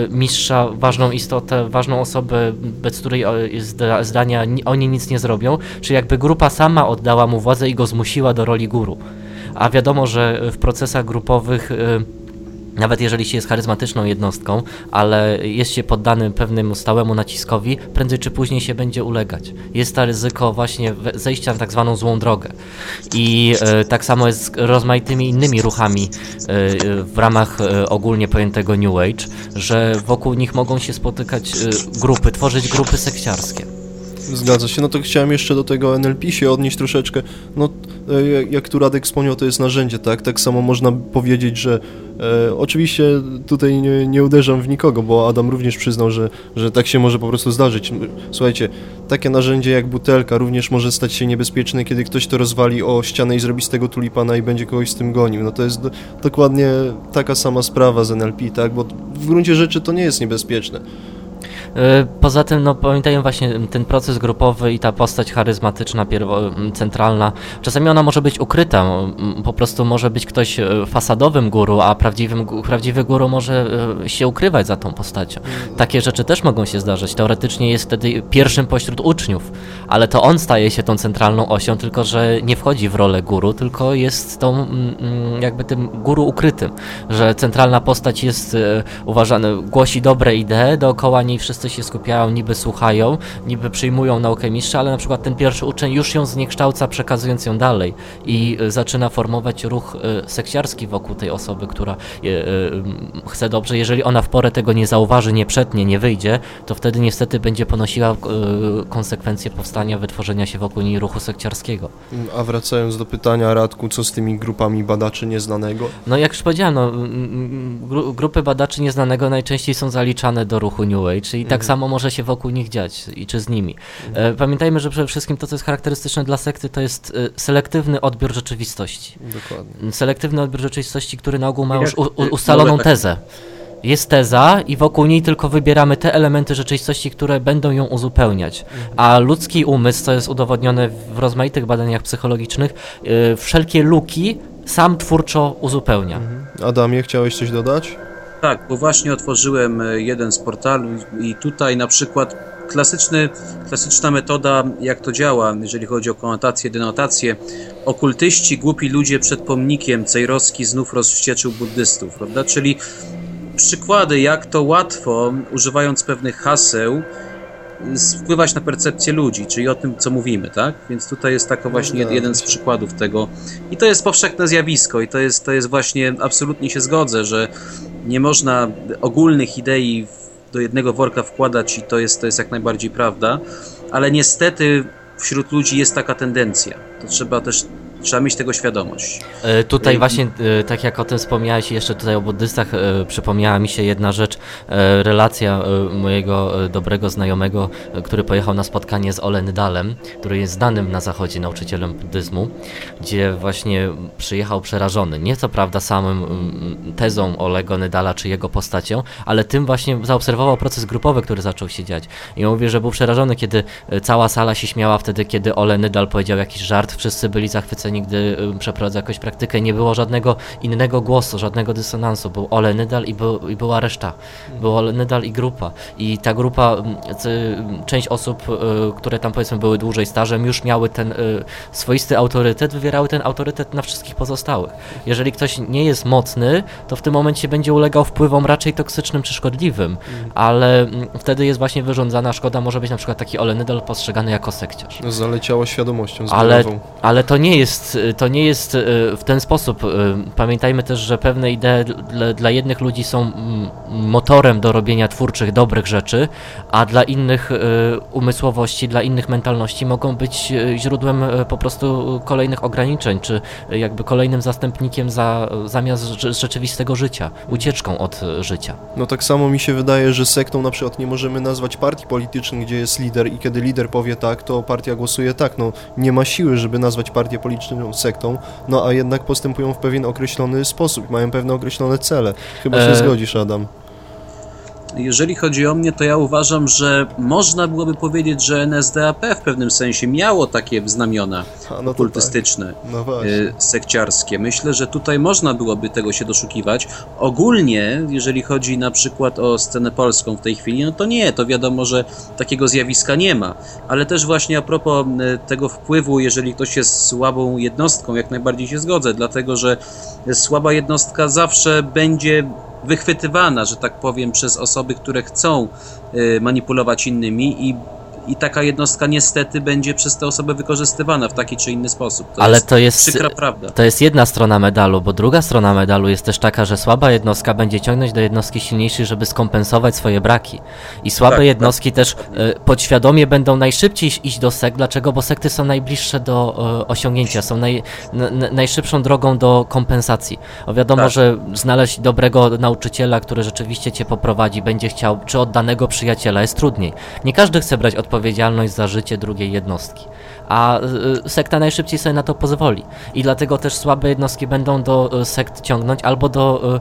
mistrza, ważną istotę, ważną osobę, bez której zdania oni nic nie zrobią, czy jakby grupa sama oddała mu władzę i go zmusiła do roli guru. A wiadomo, że w procesach grupowych nawet jeżeli się jest charyzmatyczną jednostką, ale jest się poddany pewnemu stałemu naciskowi, prędzej czy później się będzie ulegać. Jest to ryzyko właśnie zejścia na tak zwaną złą drogę. I e, tak samo jest z rozmaitymi innymi ruchami e, w ramach e, ogólnie pojętego New Age, że wokół nich mogą się spotykać e, grupy, tworzyć grupy sekciarskie. Zgadza się, no to chciałem jeszcze do tego NLP się odnieść troszeczkę. No, e, jak tu Radek wspomniał, to jest narzędzie, tak? Tak samo można powiedzieć, że e, oczywiście tutaj nie, nie, uderzam w nikogo, bo Adam również przyznał, że, że tak się może po prostu zdarzyć. Słuchajcie, takie narzędzie jak butelka również może stać się niebezpieczne, kiedy ktoś to rozwali o ścianę i zrobi z tego tulipana i będzie kogoś z tym gonił. No to jest do, dokładnie taka sama sprawa z NLP, tak? Bo w gruncie rzeczy to nie jest niebezpieczne. E, poza tym, no pamiętają właśnie ten proces grupowy i ta postać charyzmatyczna, centralna. Czasami ona może być ukryta, po prostu może być ktoś e, fasadowym guru, a prawdziwym, prawdziwy guru może e, się ukrywać za tą postacią. Takie rzeczy też mogą się zdarzyć. Teoretycznie jest wtedy pierwszym pośród uczniów, ale to on staje się tą centralną osią, tylko że nie wchodzi w rolę guru, tylko jest tą jakby tym guru ukrytym, że centralna postać jest uważana, głosi dobre idee, dookoła niej wszyscy wszyscy się skupiają, niby słuchają, niby przyjmują naukę mistrza, ale na przykład ten pierwszy uczeń już ją zniekształca, przekazując ją dalej i y, zaczyna formować ruch y, sekciarski wokół tej osoby, która y, chce dobrze. Jeżeli ona w porę tego nie zauważy, nie przetnie, nie wyjdzie, to wtedy niestety będzie ponosiła konsekwencje powstania, wytworzenia się wokół niej ruchu sekciarskiego. A wracając do pytania, Radku, co z tymi grupami badaczy nieznanego? No jak już powiedziałem, no, grupy badaczy nieznanego najczęściej są zaliczane do ruchu New Age, czyli tak tak samo może się wokół nich dziać i czy z nimi. E, pamiętajmy, że przede wszystkim to, co jest charakterystyczne dla sekty, to jest e, selektywny odbiór rzeczywistości. Dokładnie. Selektywny odbiór rzeczywistości, który na ogół ma już ustaloną tezę jest teza i wokół niej tylko wybieramy te elementy rzeczywistości, które będą ją uzupełniać. A ludzki umysł, co jest udowodnione w rozmaitych badaniach psychologicznych, yy, wszelkie luki sam twórczo uzupełnia. Mhm. Adamie, chciałeś coś dodać? Tak, bo właśnie otworzyłem e, jeden z portalu i tutaj na przykład klasyczny, klasyczna metoda, jak to działa, jeżeli chodzi o konotację, denotację. Okultyści, głupi ludzie przed pomnikiem Cejrowski znów rozwścieczył buddystów, prawda? Czyli przykłady, jak to łatwo, używając pewnych haseł, wpływać na percepcję ludzi, czyli o tym, co mówimy, tak? Więc tutaj jest taka właśnie no, jeden z przykładów tego. I to jest powszechne zjawisko i to jest, to jest właśnie, absolutnie się zgodzę, że nie można ogólnych idei do jednego worka wkładać i to jest, to jest jak najbardziej prawda, ale niestety wśród ludzi jest taka tendencja. To trzeba też Trzeba mieć tego świadomość. E, tutaj właśnie, e, tak jak o tym wspomniałeś, jeszcze tutaj o buddystach, e, przypomniała mi się jedna rzecz, relacja mojego dobrego znajomego, który pojechał na spotkanie z Olen Dalem, który jest znanym na zachodzie nauczycielem buddyzmu, gdzie właśnie przyjechał przerażony, nie co prawda samym mm, tezą Olego Nydala czy jego postacią, ale tym właśnie zaobserwował proces grupowy, który zaczął się dziać. I mówi, że był przerażony, kiedy cała sala się śmiała wtedy, kiedy Ole Nydal powiedział jakiś żart, wszyscy byli zachwyceni nigdy y, przeprowadzać jakąś praktykę. Nie było żadnego innego głosu, żadnego dysonansu. Był Ole Nydal i, był, i była reszta. Był Ole Nydal i grupa. I ta grupa, część osób, które tam powiedzmy były dłużej stażem, już miały ten swoisty autorytet, wywierały ten autorytet na wszystkich pozostałych. Jeżeli ktoś nie jest mocny, to w tym momencie będzie ulegał wpływom raczej toksycznym czy szkodliwym, ale wtedy jest właśnie wyrządzana szkoda, może być na przykład taki Olenydal postrzegany jako sekciarz. No, zaleciało świadomością ale, ale to nie jest, to nie jest e, w ten sposób. E, pamiętajmy też, że pewne idee dla, dla jednych ludzi są mm, motorem do robienia twórczych, dobrych rzeczy, a dla innych umysłowości, dla innych mentalności mogą być źródłem po prostu kolejnych ograniczeń, czy jakby kolejnym zastępnikiem za, zamiast rzeczywistego życia, ucieczką od życia. No tak samo mi się wydaje, że sektą na przykład nie możemy nazwać partii politycznej, gdzie jest lider i kiedy lider powie tak, to partia głosuje tak. No nie ma siły, żeby nazwać partię polityczną sektą, no a jednak postępują w pewien określony sposób, mają pewne określone cele. Chyba się e... zgodzisz, Adam. Jeżeli chodzi o mnie, to ja uważam, że można byłoby powiedzieć, że NSDAP w pewnym sensie miało takie znamiona no okultystyczne, tak. no y, sekciarskie. Myślę, że tutaj można byłoby tego się doszukiwać. Ogólnie, jeżeli chodzi na przykład o scenę polską w tej chwili, no to nie, to wiadomo, że takiego zjawiska nie ma. Ale też właśnie a propos y, tego wpływu, jeżeli ktoś jest słabą jednostką, jak najbardziej się zgodzę, dlatego że słaba jednostka zawsze będzie wychwytywana, że tak powiem, przez osoby, które chcą y, manipulować innymi i i taka jednostka niestety będzie przez te osoby wykorzystywana w taki czy inny sposób. To Ale jest to jest przykra prawda. To jest jedna strona medalu, bo druga strona medalu jest też taka, że słaba jednostka będzie ciągnąć do jednostki silniejszej, żeby skompensować swoje braki. I słabe tak, jednostki tak. też y, podświadomie będą najszybciej iść do sekt. Dlaczego? Bo sekty są najbliższe do y, osiągnięcia, są naj, najszybszą drogą do kompensacji. O wiadomo, tak. że znaleźć dobrego nauczyciela, który rzeczywiście cię poprowadzi, będzie chciał, czy oddanego przyjaciela jest trudniej. Nie każdy chce brać odpowiedzialność odpowiedzialność za życie drugiej jednostki a y, sekta najszybciej sobie na to pozwoli. I dlatego też słabe jednostki będą do y, sekt ciągnąć albo do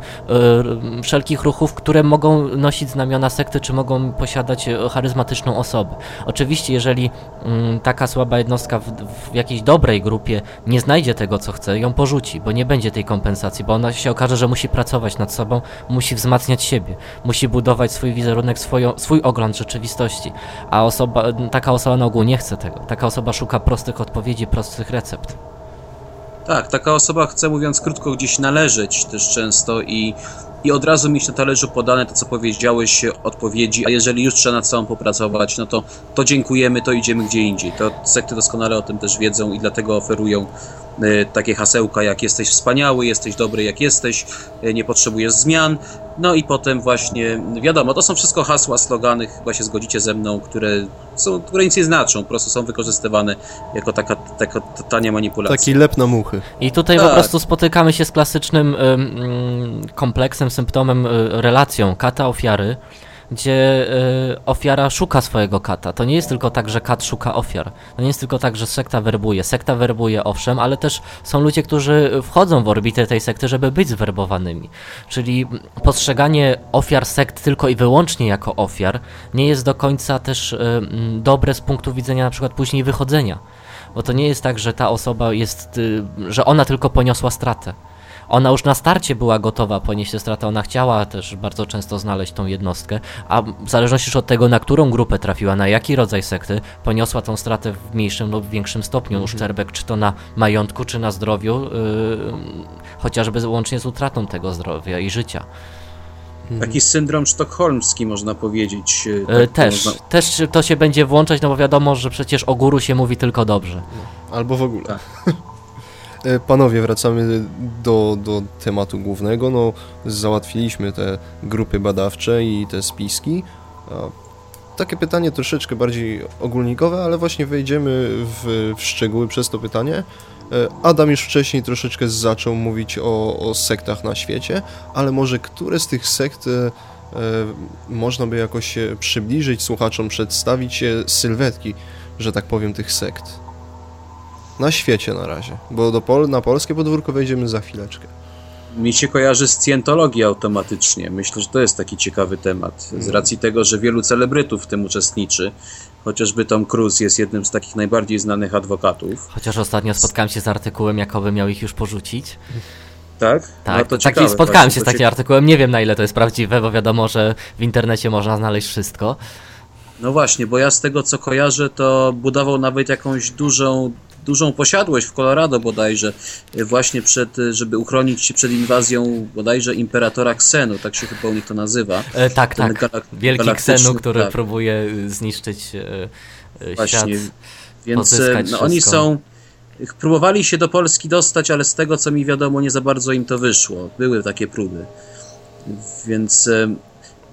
y, wszelkich ruchów, które mogą nosić znamiona sekty, czy mogą posiadać charyzmatyczną osobę. Oczywiście, jeżeli mm, taka słaba jednostka w, w jakiejś dobrej grupie nie znajdzie tego, co chce, ją porzuci, bo nie będzie tej kompensacji, bo ona się okaże, że musi pracować nad sobą, musi wzmacniać siebie, musi budować swój wizerunek, swój ogląd rzeczywistości, a osoba, taka osoba na ogół nie chce tego. Taka osoba szuka prostych odpowiedzi, prostych recept. Tak, taka osoba chce, mówiąc krótko, gdzieś należeć też często i, i od razu mieć na talerzu podane to, co powiedziałeś, odpowiedzi, a jeżeli już trzeba nad sobą popracować, no to, to dziękujemy, to idziemy gdzie indziej. To sekty doskonale o tym też wiedzą i dlatego oferują y, takie hasełka jak jesteś wspaniały, jesteś dobry jak jesteś, y, nie potrzebujesz zmian, no i potem właśnie, wiadomo, to są wszystko hasła, slogany, chyba się zgodzicie ze mną, które, są, które nic nie znaczą, po prostu są wykorzystywane jako taka, taka tania manipulacja. Taki lep na muchy. I tutaj tak. po prostu spotykamy się z klasycznym y, kompleksem, symptomem, y, relacją kata ofiary, gdzie y, ofiara szuka swojego kata. To nie jest tylko tak, że kat szuka ofiar. To nie jest tylko tak, że sekta werbuje. Sekta werbuje, owszem, ale też są ludzie, którzy wchodzą w orbitę tej sekty, żeby być zwerbowanymi. Czyli postrzeganie ofiar sekt tylko i wyłącznie jako ofiar nie jest do końca też y, dobre z punktu widzenia na przykład później wychodzenia. Bo to nie jest tak, że ta osoba jest, że ona tylko poniosła stratę ona już na starcie była gotowa ponieść stratę, ona chciała też bardzo często znaleźć tą jednostkę, a w zależności już od tego, na którą grupę trafiła, na jaki rodzaj sekty, poniosła tą stratę w mniejszym lub większym stopniu mhm. uszczerbek, czy to na majątku, czy na zdrowiu, yy, chociażby łącznie z utratą tego zdrowia i życia. Mhm. Taki syndrom sztokholmski, można powiedzieć. Y, tak, też, można... też to się będzie włączać, no bo wiadomo, że przecież o góru się mówi tylko dobrze. Albo w ogóle. Tak. E, panowie, wracamy do, do tematu głównego. No, załatwiliśmy te grupy badawcze i te spiski. Takie pytanie troszeczkę bardziej ogólnikowe, ale właśnie wejdziemy w, w szczegóły przez to pytanie. E, Adam już wcześniej troszeczkę zaczął mówić o, o sektach na świecie, ale może które z tych sekt e, można by jakoś przybliżyć słuchaczom, przedstawić sylwetki, że tak powiem, tych sekt? Na świecie na razie, bo do Pol na polskie podwórko wejdziemy za chwileczkę. Mi się kojarzy scjentologia automatycznie. Myślę, że to jest taki ciekawy temat. Z racji tego, że wielu celebrytów w tym uczestniczy. Chociażby Tom Cruise jest jednym z takich najbardziej znanych adwokatów. Chociaż ostatnio spotkałem się z artykułem, jakoby miał ich już porzucić. Tak? Tak, no to taki, ciekawe, spotkałem się z takim artykułem. Nie wiem na ile to jest prawdziwe, bo wiadomo, że w internecie można znaleźć wszystko. No właśnie, bo ja z tego co kojarzę, to budował nawet jakąś dużą, dużą posiadłość w Colorado bodajże, y, właśnie przed, y, żeby uchronić się przed inwazją bodajże imperatora Xenu, tak się chyba u nich to nazywa. E, tak, Ten tak. galak- Wielki Ksenu, który tak. próbuje y, zniszczyć e, e, Właśnie, świat. więc pozyskać no, oni są. Próbowali się do Polski dostać, ale z tego co mi wiadomo, nie za bardzo im to wyszło. Były takie próby. Więc, y,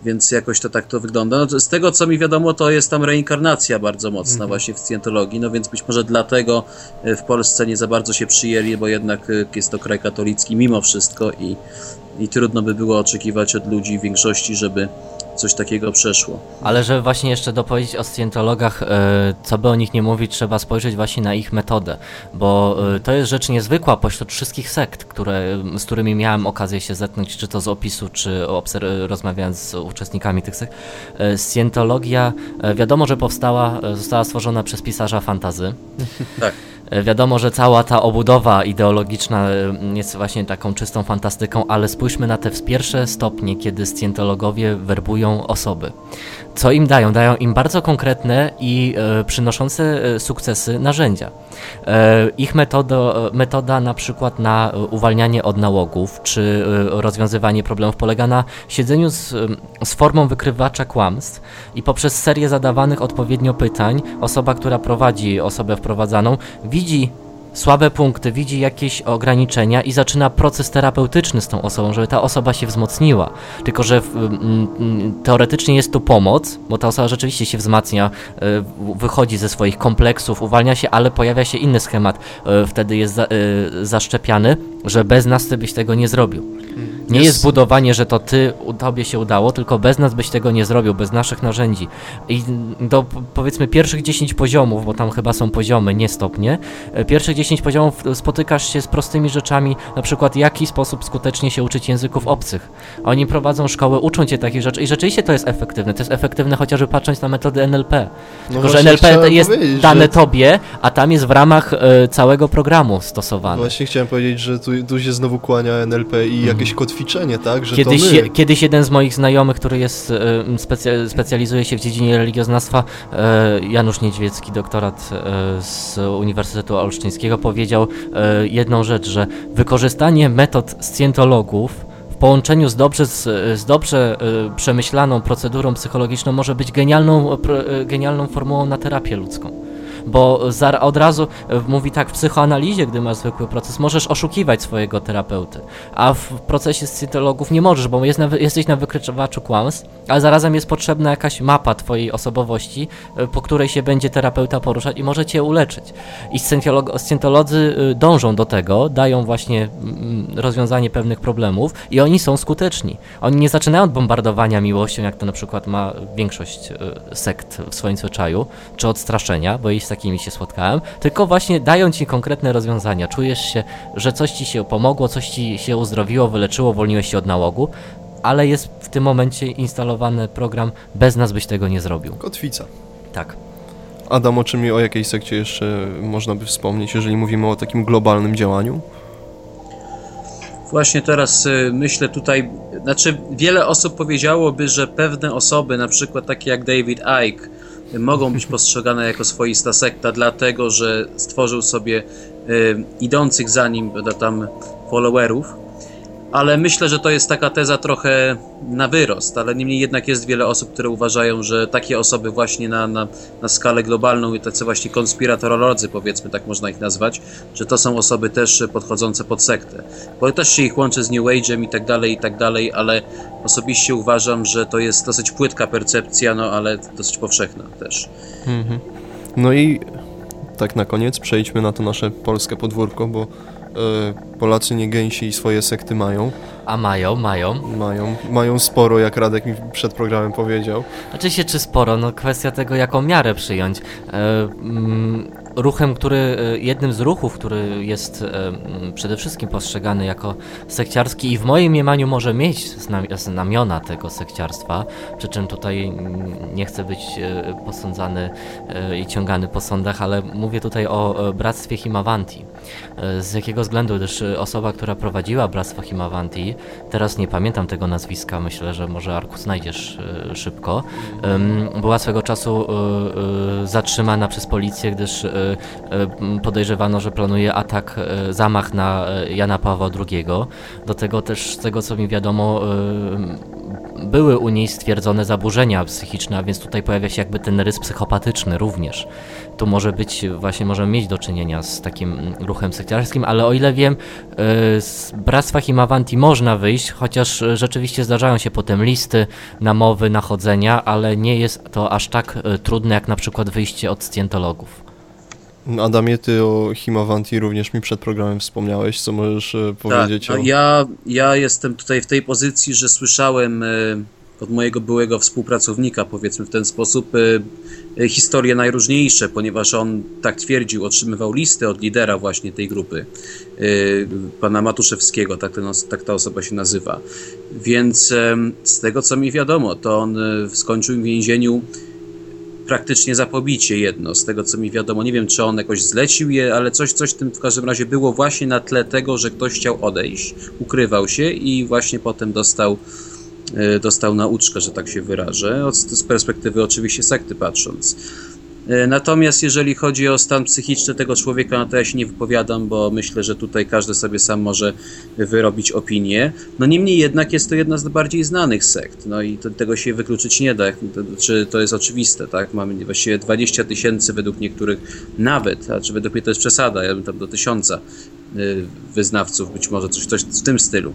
więc jakoś to tak to wygląda. No, z tego co mi wiadomo, to jest tam reinkarnacja bardzo mocna właśnie w scjentologii, no więc być może dlatego y, w Polsce nie za bardzo się przyjęli, bo jednak y, jest to kraj katolicki mimo wszystko i, i trudno by było oczekiwać od ludzi w większości, żeby coś takiego przeszło. Ale żeby właśnie jeszcze dopowiedzieć o scjentologach, e, co by o nich nie mówić, trzeba spojrzeć właśnie na ich metodę, bo e, to jest rzecz niezwykła pośród wszystkich sekt, które, z którymi miałem okazję się zetknąć, czy to z opisu, czy rozmawiając z uczestnikami tych sekt. E, Scjentologia, wiadomo, że powstała, została stworzona przez pisarza fantazy. Tak. E, Wiadomo, że cała ta obudowa ideologiczna e, jest właśnie taką czystą fantastyką, ale spójrzmy na te pierwsze stopnie, kiedy scjentologowie werbują osoby. Co im dają? Dają im bardzo konkretne i e, przynoszące sukcesy narzędzia. Ich metodo, metoda na przykład na uwalnianie od nałogów, czy rozwiązywanie problemów polega na siedzeniu z, z formą wykrywacza kłamstw i poprzez serię zadawanych odpowiednio pytań osoba, która prowadzi osobę wprowadzaną, widzi słabe punkty, widzi jakieś ograniczenia i zaczyna proces terapeutyczny z tą osobą, żeby ta osoba się wzmocniła. Tylko, że teoretycznie jest tu pomoc, bo ta osoba rzeczywiście się wzmacnia, y, wychodzi ze swoich kompleksów, uwalnia się, ale pojawia się inny schemat. y, Wtedy jest y, zaszczepiany, że bez nas ty byś tego nie zrobił. Nie jest, Jest- budowanie, że to ty, tobie się udało, tylko bez nas byś tego nie zrobił, bez naszych narzędzi. I do powiedzmy pierwszych 10 poziomów, bo tam chyba są poziomy, nie stopnie, e, pierwszych 10 poziomów e, spotykasz się z prostymi rzeczami, na przykład w jaki sposób skutecznie się uczyć języków obcych. Oni prowadzą szkoły, uczą cię takich rzeczy i rzeczywiście to jest efektywne. To jest efektywne chociażby patrząc na metody NLP. No Tylko, że właśnie NLP jest dane że- tobie, a tam jest w ramach e, całego programu stosowane. Właśnie chciałem powiedzieć, że tu, tu się znowu kłania NLP i jakieś kotwiczenie, tak? Że Kiedyś, to my. kiedyś jeden z moich znajomych, który jest, e, specja, specjalizuje się w dziedzinie religioznawstwa, e, Janusz Niedźwiecki, doktorat e, z Uniwersytetu Olsztyńskiego, powiedział jedną rzecz, że wykorzystanie metod scjentologów w połączeniu z dobrze, z, z dobrze przemyślaną procedurą psychologiczną może być genialną, genialną formułą na terapię ludzką. Bo od razu e, mówi tak, w psychoanalizie, gdy masz zwykły proces, możesz oszukiwać swojego terapeuty, a w procesie scjentologów nie możesz, bo jest na, jesteś na wykrywaczu kłamstw, ale zarazem jest potrzebna jakaś mapa twojej osobowości, e, po której się będzie terapeuta poruszać i może cię uleczyć. I scjentolodzy y, dążą do tego, dają właśnie mm, rozwiązanie pewnych problemów i oni są skuteczni. Oni nie zaczynają od bombardowania miłością, jak to na przykład ma większość sekt w swoim zwyczaju, czy odstraszenia, bo i z takimi się spotkałem, tylko właśnie dają ci konkretne rozwiązania. Czujesz się, że coś ci się pomogło, coś ci się uzdrowiło, wyleczyło, uwolniłeś się od nałogu, ale jest w tym momencie instalowany program, bez nas byś tego nie zrobił. Kotwica. Tak. Adam, o czym i o jakiej sekcie jeszcze można by wspomnieć, jeżeli mówimy o takim globalnym działaniu? Właśnie teraz y, myślę tutaj, znaczy wiele osób powiedziałoby, że pewne osoby, na przykład takie jak David Icke, mogą być postrzegane jako swoista sekta, dlatego że stworzył sobie y, idących za nim tam followerów. Ale myślę, że to jest taka teza trochę na wyrost, ale niemniej jednak jest wiele osób, które uważają, że takie osoby właśnie na, na, na skalę globalną i tacy właśnie konspiratorolodzy, powiedzmy, tak można ich nazwać, że to są osoby też podchodzące pod sektę. Bo też się ich łączy z New Age'em i tak dalej, i tak dalej, ale osobiście uważam, że to jest dosyć płytka percepcja, no ale dosyć powszechna też. Mhm. No i tak na koniec przejdźmy na to nasze polskie podwórko, bo Polacy nie gęsi i swoje sekty mają. A mają, mają. Mają, mają sporo, jak Radek mi przed programem powiedział. Oczywiście, czy sporo, no kwestia tego, jaką miarę przyjąć. E, mm, ruchem, który, e, jednym z ruchów, który jest e, przede wszystkim postrzegany jako sekciarski i w moim mniemaniu może mieć znamiona tego sekciarstwa, przy czym tutaj nie chcę być e, posądzany i ciągany po sądach, ale mówię tutaj o Bractwie Himavanti. Z jakiego względu, gdyż osoba, która prowadziła Bractwo Himavanti, teraz nie pamiętam tego nazwiska, myślę, że może Arku znajdziesz szybko, była swego czasu zatrzymana przez policję, gdyż podejrzewano, że planuje atak, e, zamach na Jana Pawła II. Do tego też, z tego co mi wiadomo, były u niej stwierdzone zaburzenia psychiczne, a więc tutaj pojawia się jakby ten rys psychopatyczny również. Tu może być, właśnie możemy mieć do czynienia z takim ruchem sektarskim, ale o ile wiem, z Bractwa Himavanti można wyjść, chociaż rzeczywiście zdarzają się potem listy, namowy, nachodzenia, ale nie jest to aż tak trudne jak na przykład wyjście od scjentologów. Adamie, ty o Himavanti również mi przed programem wspomniałeś, co możesz e, powiedzieć tak, o... ja, ja jestem tutaj w tej pozycji, że słyszałem e, od mojego byłego współpracownika, powiedzmy w ten sposób, e, historie najróżniejsze, ponieważ on tak twierdził, otrzymywał listy od lidera właśnie tej grupy, pana Matuszewskiego, tak, ten, tak ta osoba się nazywa. Więc z tego co mi wiadomo, to on skończył w więzieniu praktycznie za pobicie jedno, z tego co mi wiadomo. Nie wiem, czy on jakoś zlecił je, ale coś, coś w tym w każdym razie było właśnie na tle tego, że ktoś chciał odejść, ukrywał się i właśnie potem dostał, e, dostał nauczkę, że tak się wyrażę, z perspektywy oczywiście sekty patrząc. E, natomiast jeżeli chodzi o stan psychiczny tego człowieka, no to ja się nie wypowiadam, bo myślę, że tutaj każdy sobie sam może wyrobić opinię. No niemniej jednak jest to jedna z bardziej znanych sekt, no i to, tego się wykluczyć nie da, to, czy to jest oczywiste, tak? Mamy właściwie 20 tysięcy według niektórych nawet, a czy według mnie to jest przesada, ja bym tam do tysiąca y, wyznawców, być może coś, coś w tym stylu.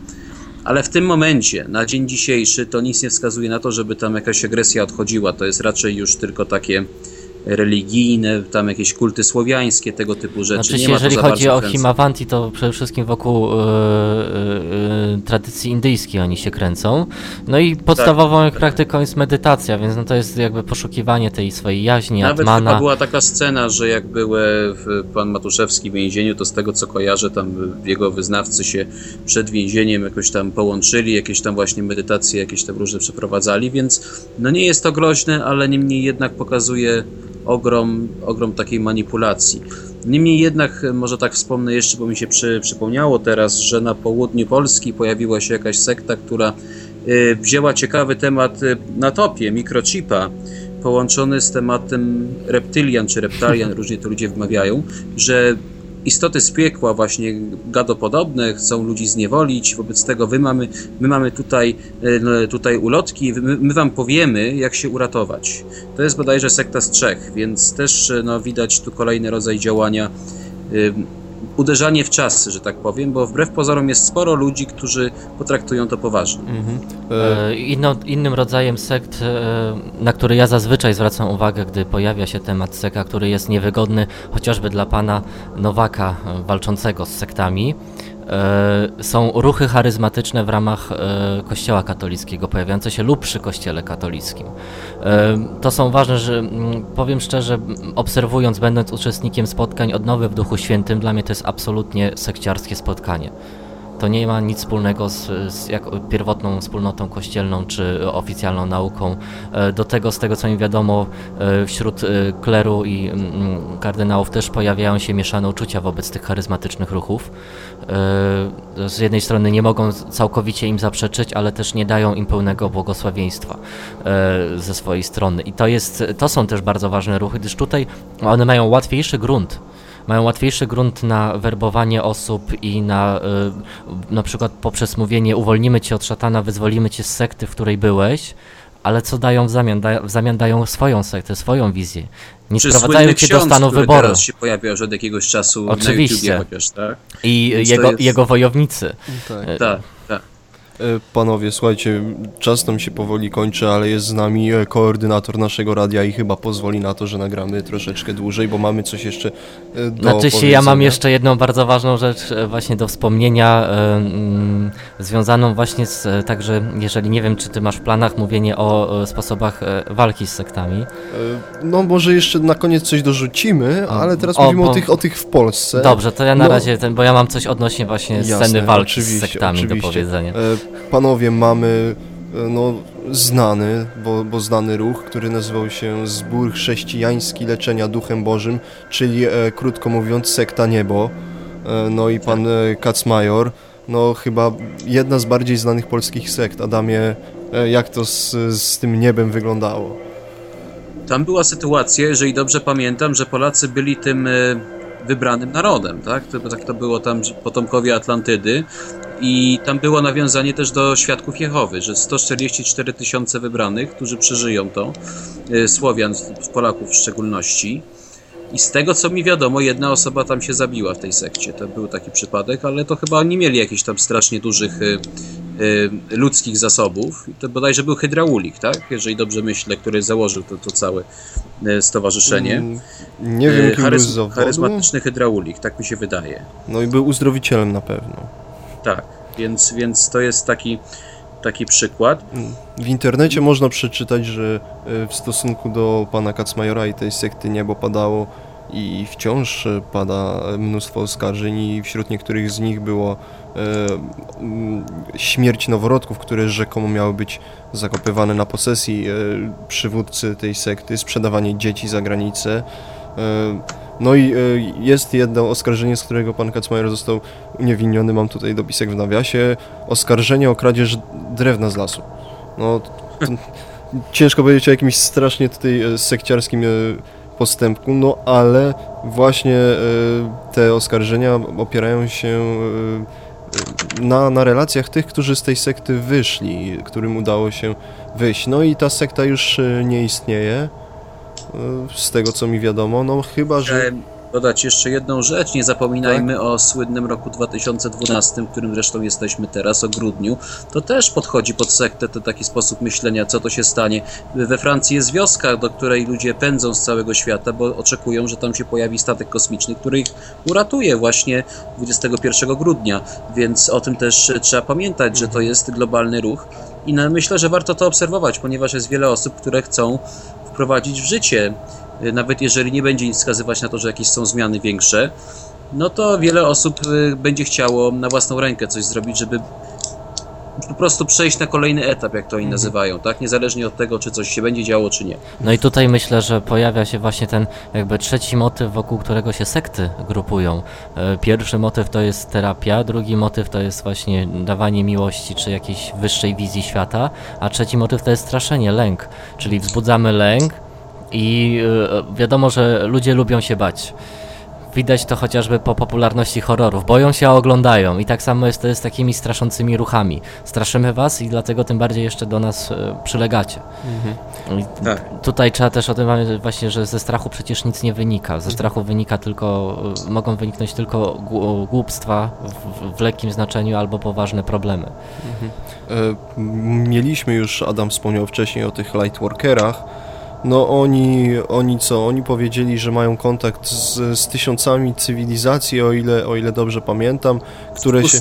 Ale w tym momencie, na dzień dzisiejszy, to nic nie wskazuje na to, żeby tam jakaś agresja odchodziła. To jest raczej już tylko takie religijne, tam jakieś kulty słowiańskie, tego typu rzeczy. Znaczy, nie jeżeli chodzi o Himavanti, to przede wszystkim wokół e, e, tradycji indyjskiej oni się kręcą. No i podstawową tak, praktyką jest medytacja, więc no to jest jakby poszukiwanie tej swojej jaźni, Nawet atmana. chyba była taka scena, że jak były pan Matuszewski w więzieniu, to z tego co kojarzę, tam jego wyznawcy się przed więzieniem jakoś tam połączyli, jakieś tam właśnie medytacje, jakieś tam różne przeprowadzali, więc no nie jest to groźne, ale niemniej jednak pokazuje ogrom, ogrom takiej manipulacji. Niemniej jednak, e, może tak wspomnę jeszcze, bo mi się przy, przypomniało teraz, że na południu Polski pojawiła się jakaś sekta, która y, wzięła ciekawy temat y, na topie, mikrochipa, połączony z tematem reptylian czy reptalian, różnie to ludzie wymawiają, że istoty z piekła, właśnie gadopodobne, chcą ludzi zniewolić, wobec tego my mamy, my mamy tutaj, e, no, tutaj ulotki, my, my wam powiemy, jak się uratować. To jest bodajże sekta z Czech, więc też e, no, widać tu kolejny rodzaj działania uderzanie w czasy, że tak powiem, bo wbrew pozorom jest sporo ludzi, którzy potraktują to poważnie. Mhm. E, inno, innym rodzajem sekt, e, na który ja zazwyczaj zwracam uwagę, gdy pojawia się temat sekta, który jest niewygodny chociażby dla pana Nowaka e, walczącego z sektami, są ruchy charyzmatyczne w ramach e, Kościoła katolickiego, pojawiające się lub przy Kościele katolickim. E, to są ważne, że mm, powiem szczerze, obserwując, będąc uczestnikiem spotkań odnowy w Duchu Świętym, dla mnie to jest absolutnie sekciarskie spotkanie. To nie ma nic wspólnego z, z pierwotną wspólnotą kościelną czy oficjalną nauką. E, do tego, z tego co mi wiadomo, e, wśród e, kleru i mm, kardynałów też pojawiają się mieszane uczucia wobec tych charyzmatycznych ruchów. Z jednej strony nie mogą całkowicie im zaprzeczyć, ale też nie dają im pełnego błogosławieństwa ze swojej strony. I to, jest, to są też bardzo ważne ruchy, gdyż tutaj one mają łatwiejszy grunt mają łatwiejszy grunt na werbowanie osób i na y, na przykład poprzez mówienie uwolnimy cię od szatana, wyzwolimy cię z sekty, w której byłeś, ale co dają w zamian? Da, w zamian dają swoją sektę, swoją wizję. Nie Czy sprowadzają cię do stanu wyboru. teraz się pojawia już od jakiegoś czasu Oczywiście. na YouTubie chociaż, tak? I jego, jest... jego wojownicy. Tak, tak. Tak. Panowie, słuchajcie, czas nam się powoli kończy, ale jest z nami e, koordynator naszego radia i chyba pozwoli na to, że nagramy troszeczkę dłużej, bo mamy coś jeszcze e, do Znaczy się, ja mam jeszcze jedną bardzo ważną rzecz właśnie do wspomnienia, mm, związaną właśnie z, także jeżeli nie wiem, czy ty masz w planach mówienie o sposobach walki z sektami. No może jeszcze na koniec coś dorzucimy, ale teraz o, mówimy bo... o, tych, o tych w Polsce. Dobrze, to ja na no... razie, ten, bo ja mam coś odnośnie właśnie Jasne, sceny walki z sektami oczywiście. do powiedzenia panowie, mamy e, no, znany, bo, bo znany ruch, który nazywał się Zbór Chrześcijański Leczenia Duchem Bożym, czyli e, krótko mówiąc sekta niebo. E, no i pan e, Kacmajor, no chyba jedna z bardziej znanych polskich sekt. Adamie, e, jak to z, z tym niebem wyglądało? Tam była sytuacja, jeżeli dobrze pamiętam, że Polacy byli tym e, wybranym narodem, tak? To, tak to było tam potomkowie Atlantydy i tam było nawiązanie też do świadków Jehowy, że 144 tysiące wybranych, którzy przeżyją to, e, Słowian, Polaków w szczególności. I z tego co mi wiadomo, jedna osoba tam się zabiła w tej sekcie. To był taki przypadek, ale to chyba nie mieli jakichś tam strasznie dużych y, y, ludzkich zasobów. I to bodajże był hydraulik, tak? Jeżeli dobrze myślę, który założył to, to całe y, stowarzyszenie. Mm, nie wiem, kim Charyz, był Charyzmatyczny hydraulik, tak mi się wydaje. No i był uzdrowicielem na pewno. Tak, więc, więc to jest taki taki przykład. W internecie można przeczytać, że w stosunku do pana Kacmajora i tej sekty niebo padało i wciąż pada mnóstwo oskarżeń i wśród niektórych z nich było e, śmierć noworodków, które rzekomo miały być zakopywane na posesji e, przywódcy tej sekty, sprzedawanie dzieci za granicę. E, no i e, jest jedno oskarżenie, z którego pan Kacmajer został uniewinniony, mam tutaj dopisek w nawiasie, oskarżenie o kradzież drewna z lasu. No, ciężko powiedzieć o jakimś strasznie tutaj e, sekciarskim postępku, no ale właśnie te oskarżenia opierają się na, na relacjach tych, którzy z tej sekty wyszli, którym udało się wyjść. No i ta sekta już nie istnieje. E, z tego co mi wiadomo, no chyba, że... Dodać jeszcze jedną rzecz, nie zapominajmy tak? o słynnym roku 2012, w którym zresztą jesteśmy teraz, o grudniu. To też podchodzi pod sektę to taki sposób myślenia, co to się stanie. We Francji jest wioska, do której ludzie pędzą z całego świata, bo oczekują, że tam się pojawi statek kosmiczny, który ich uratuje właśnie 21 grudnia, więc o tym też trzeba pamiętać, że to mhm. jest globalny ruch i myślę, że warto to obserwować, ponieważ jest wiele osób, które chcą wprowadzić w życie. Y, nawet jeżeli nie będzie nic wskazywać na to, że jakieś są zmiany większe, no to wiele osób y, będzie chciało na własną rękę coś zrobić, żeby po prostu przejść na kolejny etap, jak to oni mhm. nazywają, tak? Niezależnie od tego, czy coś się będzie działo, czy nie. No i tutaj myślę, że pojawia się właśnie ten jakby trzeci motyw, wokół którego się sekty grupują. E, pierwszy motyw to jest terapia, drugi motyw to jest właśnie dawanie miłości, czy jakiejś wyższej wizji świata, a trzeci motyw to jest straszenie, lęk, czyli wzbudzamy lęk i e, wiadomo, że ludzie lubią się bać. Widać to chociażby po popularności horrorów. Boją się, a oglądają. I tak samo jest to z takimi straszącymi ruchami. Straszymy was i dlatego tym bardziej jeszcze do nas e, przylegacie. Mhm. Tak. Tutaj trzeba też o tym pamiętać właśnie, że ze strachu przecież nic nie wynika. Ze strachu wynika tylko, e, mogą wyniknąć tylko głupstwa w, w lekkim znaczeniu albo poważne problemy. Mhm. E, mieliśmy już, Adam wspomniał wcześniej o tych lightworkerach, no oni, oni co? Oni powiedzieli, że mają kontakt z, z tysiącami cywilizacji, o ile, o ile dobrze pamiętam, które się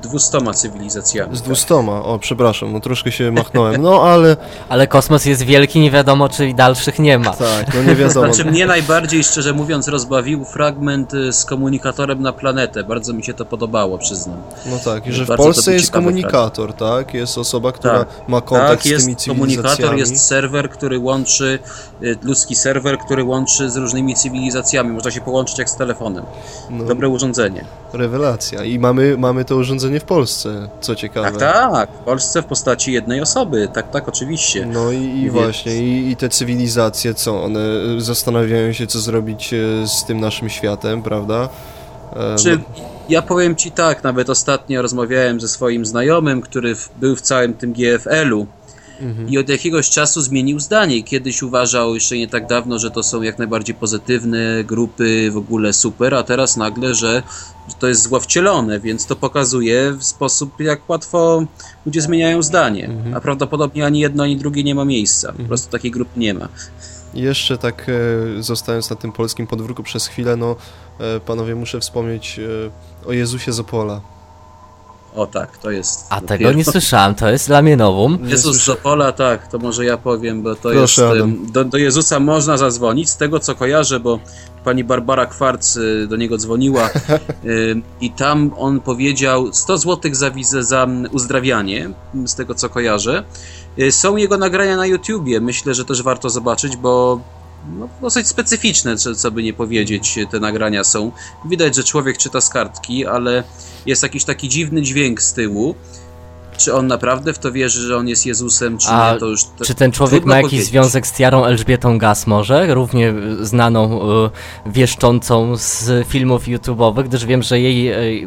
dwustoma cywilizacjami. Z dwustoma, o przepraszam, no troszkę się machnąłem, no ale... Ale kosmos jest wielki, nie wiadomo czy dalszych nie ma. Tak, no nie wiadomo. Znaczy mnie najbardziej, szczerze mówiąc, rozbawił fragment y, z komunikatorem na planetę. Bardzo mi się to podobało, przyznam. No tak, i że w Polsce jest komunikator, tak? Jest osoba, która tak. ma kontakt tak, z tymi jest komunikator, jest serwer, który łączy, y, ludzki serwer, który łączy z różnymi cywilizacjami. Można się połączyć jak z telefonem. No. Dobre urządzenie. Rewelacja. I mamy, mamy to urządzenie w Polsce, co ciekawe. Tak, tak. W Polsce w postaci jednej osoby. Tak, tak, oczywiście. No i, i właśnie. I, I te cywilizacje, co? One zastanawiają się, co zrobić e, z tym naszym światem, prawda? E, Czy no... ja powiem ci tak, nawet ostatnio rozmawiałem ze swoim znajomym, który był w całym tym GFL-u mhm. i od jakiegoś czasu zmienił zdanie. Kiedyś uważał jeszcze nie tak dawno, że to są jak najbardziej pozytywne grupy, w ogóle super, a teraz nagle, że to jest złowcielone, więc to pokazuje w sposób, jak łatwo ludzie zmieniają zdanie. Mhm. A prawdopodobnie ani jedno, ani drugie nie ma miejsca. Po mhm. prostu takiej grupy nie ma. Jeszcze tak e, zostając na tym polskim podwórku przez chwilę, no e, panowie muszę wspomnieć e, o Jezusie z Opola. O tak, to jest. A dopiero... tego nie słyszałem, to jest dla mnie nowum. Jezus z Opola, tak, to może ja powiem, bo to Proszę, jest. Do, do Jezusa można zadzwonić, z tego co kojarzę, bo pani Barbara Kwarc y, do niego dzwoniła y, i tam on powiedział 100 zł za wizę za uzdrawianie, z tego co kojarzę. Y, są jego nagrania na YouTubie, myślę, że też warto zobaczyć, bo no, dosyć specyficzne, co by nie powiedzieć, te nagrania są. Widać, że człowiek czyta z kartki, ale jest jakiś taki dziwny dźwięk z tyłu. Czy on naprawdę w to wierzy, że on jest Jezusem, czy A nie, to już... To czy ten człowiek ma jakiś powiedzieć. związek z Tiarą Elżbietą Gas może? Równie znaną, y, wieszczącą z filmów YouTube'owych, gdyż wiem, że jej, y,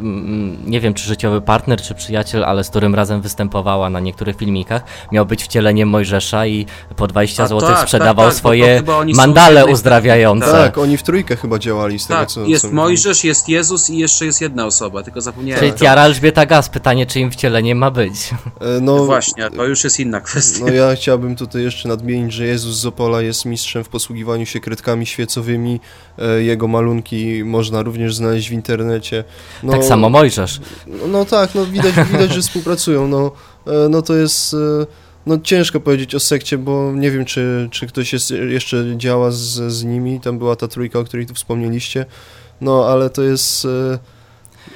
nie wiem czy życiowy partner, czy przyjaciel, ale z którym razem występowała na niektórych filmikach, miał być wcieleniem Mojżesza i po 20 zł tak, sprzedawał tak, tak, swoje mandale uzdrawiające. Tak, oni w trójkę chyba działali z tego, tak, co... jest co Mojżesz, jest Jezus i jeszcze jest jedna osoba, tylko zapomniałem. Czyli Tiara Elżbieta Gas, pytanie, czy im wcielenie ma być? E, no, no właśnie, to już jest inna kwestia. No ja chciałbym tutaj jeszcze nadmienić, że Jezus z Opola jest mistrzem w posługiwaniu się kredkami świecowymi. E, jego malunki można również znaleźć w internecie. No, tak samo Mojżesz. No, no tak, no widać, widać, że współpracują. No, e, no to jest no ciężko powiedzieć o sekcie, bo nie wiem, czy, czy ktoś jest, jeszcze działa z, z nimi. Tam była ta trójka, o której tu wspomnieliście. No, ale to jest,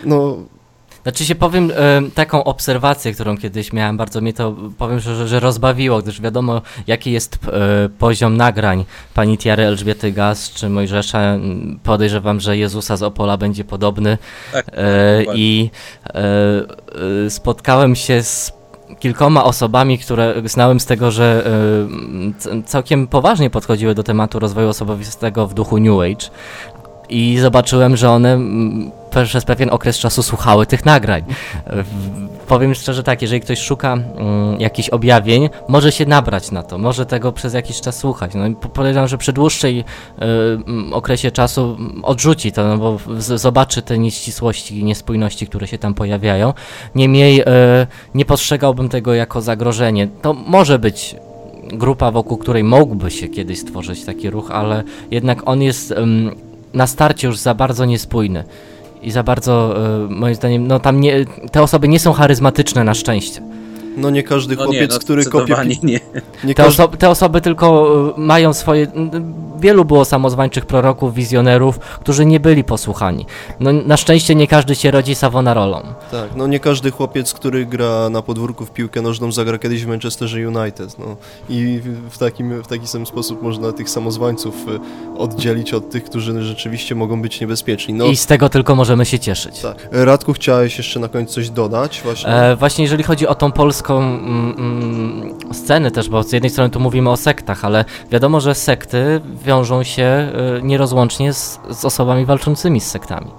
no, znaczy się powiem e, taką obserwację, którą kiedyś miałem, bardzo mnie to powiem, że, że rozbawiło, gdyż wiadomo jaki jest e, poziom nagrań pani Tiary Elżbiety Gaz czy Mojżesza. Podejrzewam, że Jezusa z Opola będzie podobny. Tak, e, i spotkałem się z kilkoma osobami, które znałem z tego, że y, całkiem poważnie podchodziły do tematu rozwoju osobistego w duchu New Age, i zobaczyłem, że one przez pewien okres czasu słuchały tych nagrań. Powiem szczerze tak, jeżeli ktoś szuka mm, jakichś objawień, może się nabrać na to, może tego przez jakiś czas słuchać. No, podejrzewam, że przy dłuższej y, okresie czasu odrzuci to, no bo z, zobaczy te nieścisłości i niespójności, które się tam pojawiają. Niemniej y, nie postrzegałbym tego jako zagrożenie. To może być grupa, wokół której mógłby się kiedyś stworzyć taki ruch, ale jednak on jest na starcie już za bardzo niespójny i za bardzo, y, moim zdaniem, no tam nie, te osoby nie są charyzmatyczne na szczęście. No nie każdy no chłopiec, nie, no, który kopie... Nie. nie te, oso te, osoby tylko y, mają swoje... Wielu było samozwańczych proroków, wizjonerów, którzy nie byli posłuchani. No na szczęście nie każdy się rodzi Savonarolą. Tak, no nie każdy chłopiec, który gra na podwórku w piłkę nożną zagra kiedyś w Manchesterze United. No. I w, takim, w taki sam sposób można tych samozwańców y, oddzielić od tych, którzy rzeczywiście mogą być niebezpieczni. No. I z tego tylko możemy się cieszyć. Tak. Radku, chciałeś jeszcze na końcu coś dodać? Właśnie, e, właśnie jeżeli chodzi o tą polską mm, mm, scenę też, bo z jednej strony tu mówimy o sektach, ale wiadomo, że sekty wiążą się y, nierozłącznie z, z osobami walczącymi z sektami.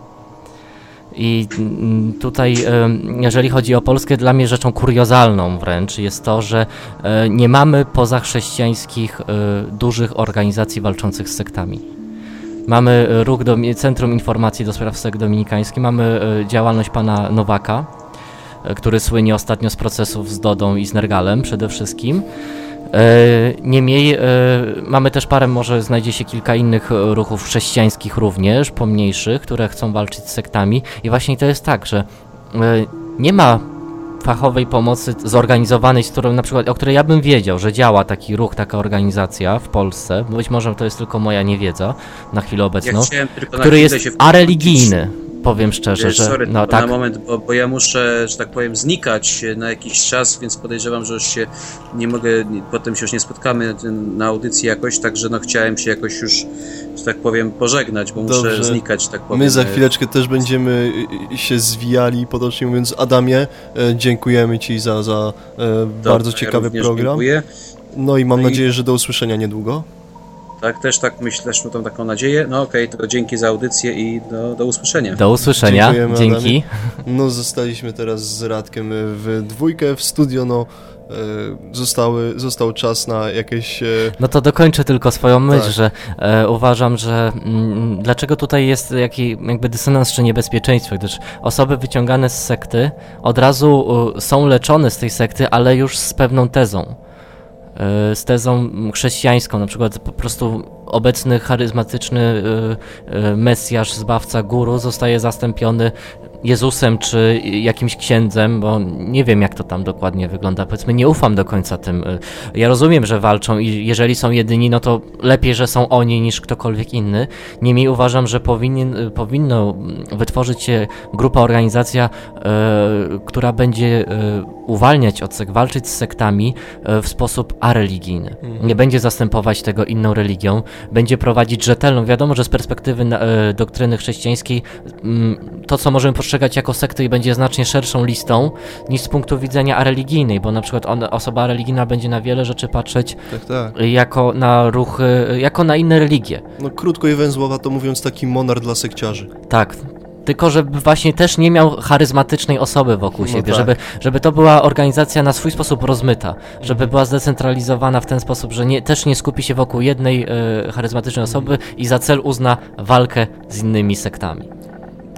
I mm, tutaj, y, jeżeli chodzi o Polskę, dla mnie rzeczą kuriozalną wręcz jest to, że y, nie mamy pozachrześcijańskich dużych organizacji walczących z sektami. Mamy ruch do Centrum Informacji do Spraw Sekt Dominikańskich, mamy działalność pana Nowaka, który słynie ostatnio z procesów z Dodą i z Nergalem przede wszystkim. E, niemniej e, mamy też parę, może znajdzie się kilka innych ruchów chrześcijańskich również, pomniejszych, które chcą walczyć z sektami. I właśnie to jest tak, że nie ma fachowej pomocy zorganizowanej, z którą na przykład, o której ja bym wiedział, że działa taki ruch, taka organizacja w Polsce, być może to jest tylko moja niewiedza na chwilę obecną, ja który jest areligijny powiem szczerze, Wiesz, że sorry, no tak. na moment, bo, bo, ja muszę, że tak powiem, znikać na jakiś czas, więc podejrzewam, że już się nie mogę, potem się już nie spotkamy na audycji jakoś, także no chciałem się jakoś już, że tak powiem, pożegnać, bo Dobrze. muszę znikać, tak powiem. My za chwileczkę też będziemy się zwijali, potocznie mówiąc. Adamie, e, dziękujemy Ci za, za e, bardzo ciekawy ja program. Dziękuję. No i mam no nadzieję, i... że do usłyszenia niedługo. Tak, też tak myślę, też mam taką nadzieję. No okej, okay, to dzięki za audycję i do, do usłyszenia. Do usłyszenia, Dziękujemy, dzięki. Adamie. No zostaliśmy teraz z Radkiem w dwójkę w studio, no zostały, został czas na jakieś... No to dokończę tylko swoją myśl, Tak. że e, uważam, że mm, dlaczego tutaj jest jaki jakby dysonans czy niebezpieczeństwo, gdyż osoby wyciągane z sekty od razu e, są leczone z tej sekty, ale już z pewną tezą. E, z tezą chrześcijańską, na przykład po prostu obecny charyzmatyczny e, e, Mesjasz, Zbawca, Guru zostaje zastąpiony Jezusem czy jakimś księdzem, bo nie wiem jak to tam dokładnie wygląda. Powiedzmy, nie ufam do końca tym. E, Ja rozumiem, że walczą i jeżeli są jedyni, no to lepiej, że są oni niż ktokolwiek inny. Niemniej uważam, że powinien, e, powinno wytworzyć się grupa, organizacja, e, która będzie e, uwalniać od sekt, walczyć z sektami e, w sposób areligijny. Nie będzie zastępować tego inną religią, będzie prowadzić rzetelną. Wiadomo, że z perspektywy e, doktryny chrześcijańskiej mm, to, co możemy postrzegać jako sekty, będzie znacznie szerszą listą niż z punktu widzenia areligijnej, bo na przykład on, osoba religijna będzie na wiele rzeczy patrzeć Tak, tak. jako na ruchy, jako na inne religie. No krótko i węzłowa to mówiąc taki monar dla sekciarzy. Tak. Tylko, żeby właśnie też nie miał charyzmatycznej osoby wokół No siebie, tak. żeby, żeby to była organizacja na swój sposób rozmyta, żeby była zdecentralizowana w ten sposób, że nie, też nie skupi się wokół jednej e, charyzmatycznej osoby i za cel uzna walkę z innymi sektami.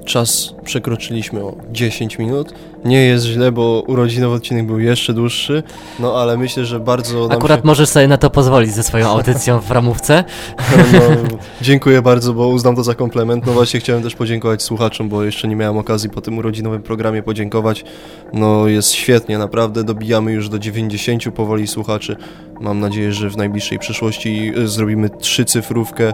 Czas przekroczyliśmy o 10 minut. Nie jest źle, bo urodzinowy odcinek był jeszcze dłuższy, no ale myślę, że bardzo Akurat się... możesz sobie na to pozwolić ze swoją audycją w ramówce. No, dziękuję bardzo, bo uznam to za komplement. No właśnie chciałem też podziękować słuchaczom, bo jeszcze nie miałem okazji po tym urodzinowym programie podziękować. No jest świetnie, naprawdę dobijamy już do 90 powoli słuchaczy. Mam nadzieję, że w najbliższej przyszłości y, zrobimy trzycyfrówkę. E,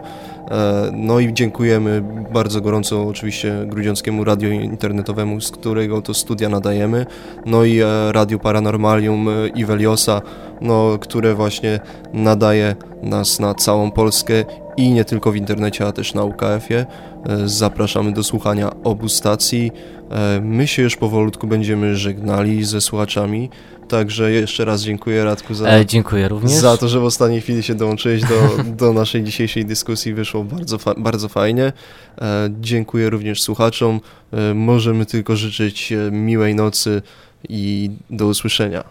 No i dziękujemy bardzo gorąco oczywiście Grudziąckiemu Radio Internetowemu, z którego to studia nadajemy. No i e, Radiu Paranormalium e, i Veliosa, no, które właśnie nadaje nas na całą Polskę i nie tylko w internecie, a też na UKF-ie. E, Zapraszamy do słuchania obu stacji. E, My się już powolutku będziemy żegnali ze słuchaczami, także jeszcze raz dziękuję Radku za, E, dziękuję również. za to, że w ostatniej chwili się dołączyłeś do, do naszej dzisiejszej dyskusji. Wyszło bardzo, fa- bardzo fajnie. E, Dziękuję również słuchaczom. E, Możemy tylko życzyć e, miłej nocy i do usłyszenia.